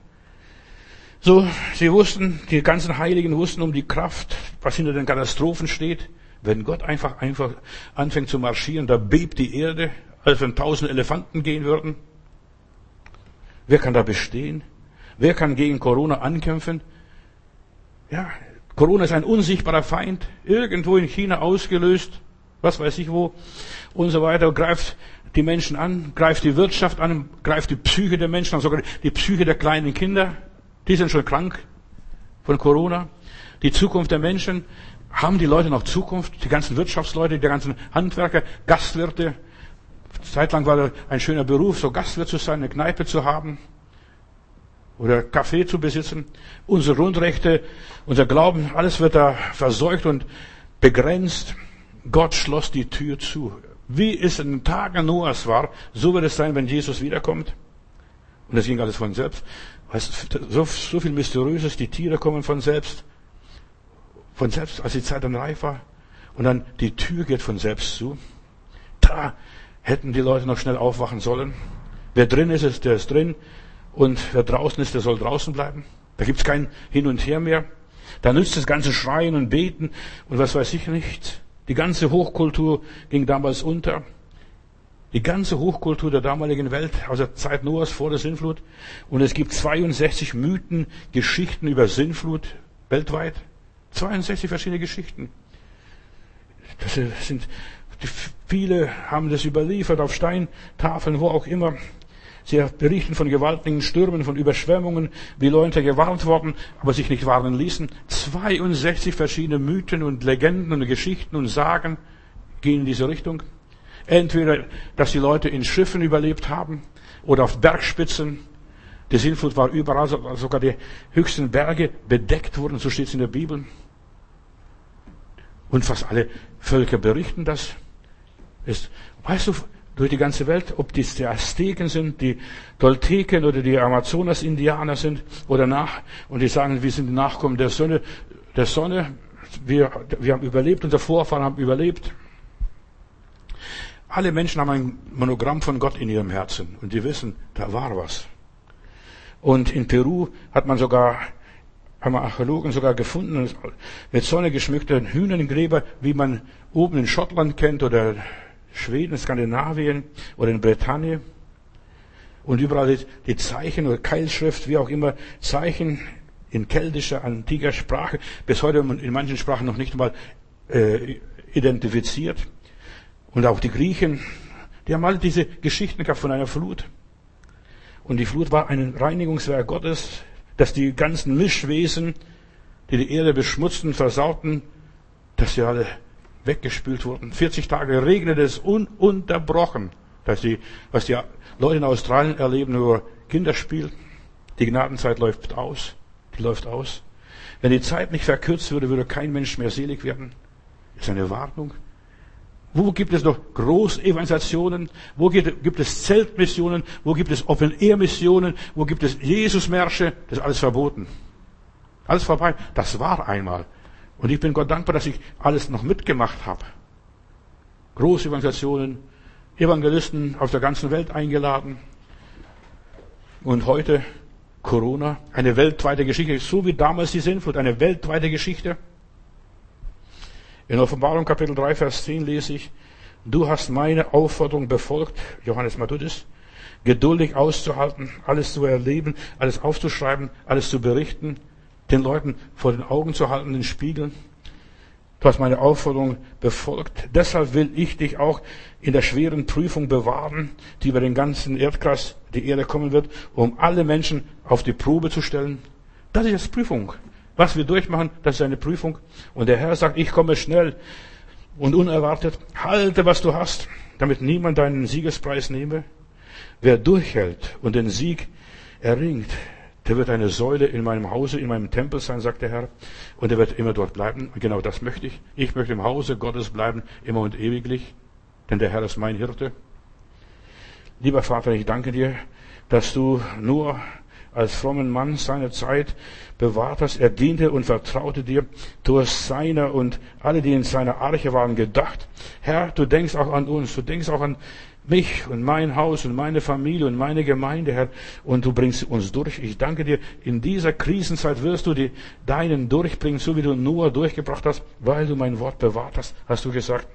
So, sie wussten, die ganzen Heiligen wussten um die Kraft, was hinter den Katastrophen steht. Wenn Gott einfach, einfach anfängt zu marschieren, da bebt die Erde, als wenn tausend Elefanten gehen würden. Wer kann da bestehen? Wer kann gegen Corona ankämpfen? Ja, Corona ist ein unsichtbarer Feind, irgendwo in China ausgelöst, was weiß ich wo, und so weiter, greift die Menschen an, greift die Wirtschaft an, greift die Psyche der Menschen an, sogar die Psyche der kleinen Kinder, die sind schon krank von Corona. Die Zukunft der Menschen, haben die Leute noch Zukunft? Die ganzen Wirtschaftsleute, die ganzen Handwerker, Gastwirte, Zeitlang war das ein schöner Beruf, so Gastwirt zu sein, eine Kneipe zu haben oder Kaffee zu besitzen. Unsere Grundrechte, unser Glauben, alles wird da verseucht und begrenzt. Gott schloss die Tür zu. Wie es in den Tagen Noahs war, so wird es sein, wenn Jesus wiederkommt. Und es ging alles von selbst. So, so viel Mysteriöses, die Tiere kommen von selbst. Von selbst, als die Zeit dann reif war. Und dann die Tür geht von selbst zu. Da hätten die Leute noch schnell aufwachen sollen. Wer drin ist, ist der ist drin. Und wer draußen ist, der soll draußen bleiben. Da gibt's kein Hin und Her mehr. Da nützt das ganze Schreien und Beten und was weiß ich nicht. Die ganze Hochkultur ging damals unter. Die ganze Hochkultur der damaligen Welt, aus der Zeit Noahs vor der Sinnflut. Und es gibt 62 Mythen, Geschichten über Sinnflut weltweit. 62 verschiedene Geschichten. Das sind Viele haben das überliefert auf Steintafeln, wo auch immer. Sie berichten von gewaltigen Stürmen, von Überschwemmungen, wie Leute gewarnt wurden, aber sich nicht warnen ließen. 62 verschiedene Mythen und Legenden und Geschichten und Sagen gehen in diese Richtung. Entweder, dass die Leute in Schiffen überlebt haben oder auf Bergspitzen. Die Sintflut war überall, sogar die höchsten Berge bedeckt wurden, so steht es in der Bibel. Und fast alle Völker berichten das ist, weißt du, durch die ganze Welt, ob dies die Azteken sind, die Tolteken oder die Amazonas-Indianer sind oder nach, und die sagen, wir sind die Nachkommen der Sonne, der Sonne, wir, wir haben überlebt, unser Vorfahren haben überlebt. Alle Menschen haben ein Monogramm von Gott in ihrem Herzen und die wissen, da war was. Und in Peru hat man sogar, haben Archäologen sogar gefunden, mit Sonne geschmückte Hühnengräber, wie man oben in Schottland kennt oder Schweden, Skandinavien oder in Bretagne. Und überall die Zeichen oder Keilschrift, wie auch immer, Zeichen in keltischer, antiker Sprache, bis heute in manchen Sprachen noch nicht einmal äh, identifiziert. Und auch die Griechen, die haben alle diese Geschichten gehabt von einer Flut. Und die Flut war ein Reinigungswerk Gottes, dass die ganzen Mischwesen, die die Erde beschmutzten, versauten, dass sie alle weggespült wurden. 40 Tage regnet es ununterbrochen. Dass die, was die Leute in Australien erleben, nur Kinderspiel. Die Gnadenzeit läuft aus. Die läuft aus. Wenn die Zeit nicht verkürzt würde, würde kein Mensch mehr selig werden. Das ist eine Warnung. Wo gibt es noch Großevangelisationen? Wo gibt es Zeltmissionen? Wo gibt es Open-Air-Missionen? Wo gibt es Jesusmärsche? Das ist alles verboten. Alles vorbei. Das war einmal. Und ich bin Gott dankbar, dass ich alles noch mitgemacht habe. Große Organisationen, Evangelisten auf der ganzen Welt eingeladen. Und heute Corona, eine weltweite Geschichte, so wie damals die Sintflut, eine weltweite Geschichte. In Offenbarung Kapitel 3, Vers 10 lese ich, du hast meine Aufforderung befolgt, Johannes Matthäus, geduldig auszuhalten, alles zu erleben, alles aufzuschreiben, alles zu berichten, den Leuten vor den Augen zu halten, den Spiegeln. Du hast meine Aufforderung befolgt. Deshalb will ich dich auch in der schweren Prüfung bewahren, die über den ganzen Erdkreis, die Erde kommen wird, um alle Menschen auf die Probe zu stellen. Das ist jetzt Prüfung. Was wir durchmachen, das ist eine Prüfung. Und der Herr sagt, ich komme schnell und unerwartet. Halte, was du hast, damit niemand deinen Siegespreis nehme. Wer durchhält und den Sieg erringt, der wird eine Säule in meinem Hause, in meinem Tempel sein, sagt der Herr, und er wird immer dort bleiben. Genau das möchte ich. Ich möchte im Hause Gottes bleiben, immer und ewiglich, denn der Herr ist mein Hirte. Lieber Vater, ich danke dir, dass du nur als frommen Mann seine Zeit bewahrt hast. Er diente und vertraute dir. Du hast seiner und alle, die in seiner Arche waren, gedacht. Herr, du denkst auch an uns. Du denkst auch an mich und mein Haus und meine Familie und meine Gemeinde, Herr, und du bringst uns durch. Ich danke dir, in dieser Krisenzeit wirst du die deinen durchbringen, so wie du Noah durchgebracht hast, weil du mein Wort bewahrt hast, hast du gesagt.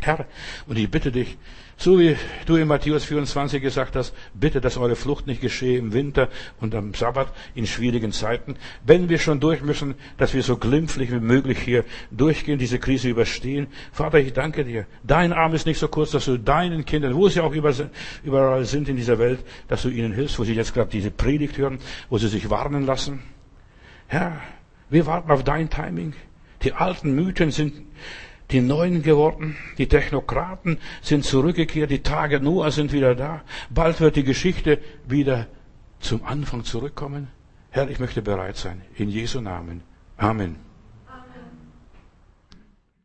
Herr, und ich bitte dich, so wie du in Matthäus 24 gesagt hast, bitte, dass eure Flucht nicht geschehe im Winter und am Sabbat in schwierigen Zeiten. Wenn wir schon durch müssen, dass wir so glimpflich wie möglich hier durchgehen, diese Krise überstehen. Vater, ich danke dir. Dein Arm ist nicht so kurz, dass du deinen Kindern, wo sie auch überall sind in dieser Welt, dass du ihnen hilfst, wo sie jetzt gerade diese Predigt hören, wo sie sich warnen lassen. Herr, wir warten auf dein Timing. Die alten Mythen sind die Neuen geworden, die Technokraten sind zurückgekehrt, die Tage Noah sind wieder da. Bald wird die Geschichte wieder zum Anfang zurückkommen. Herr, ich möchte bereit sein. In Jesu Namen. Amen.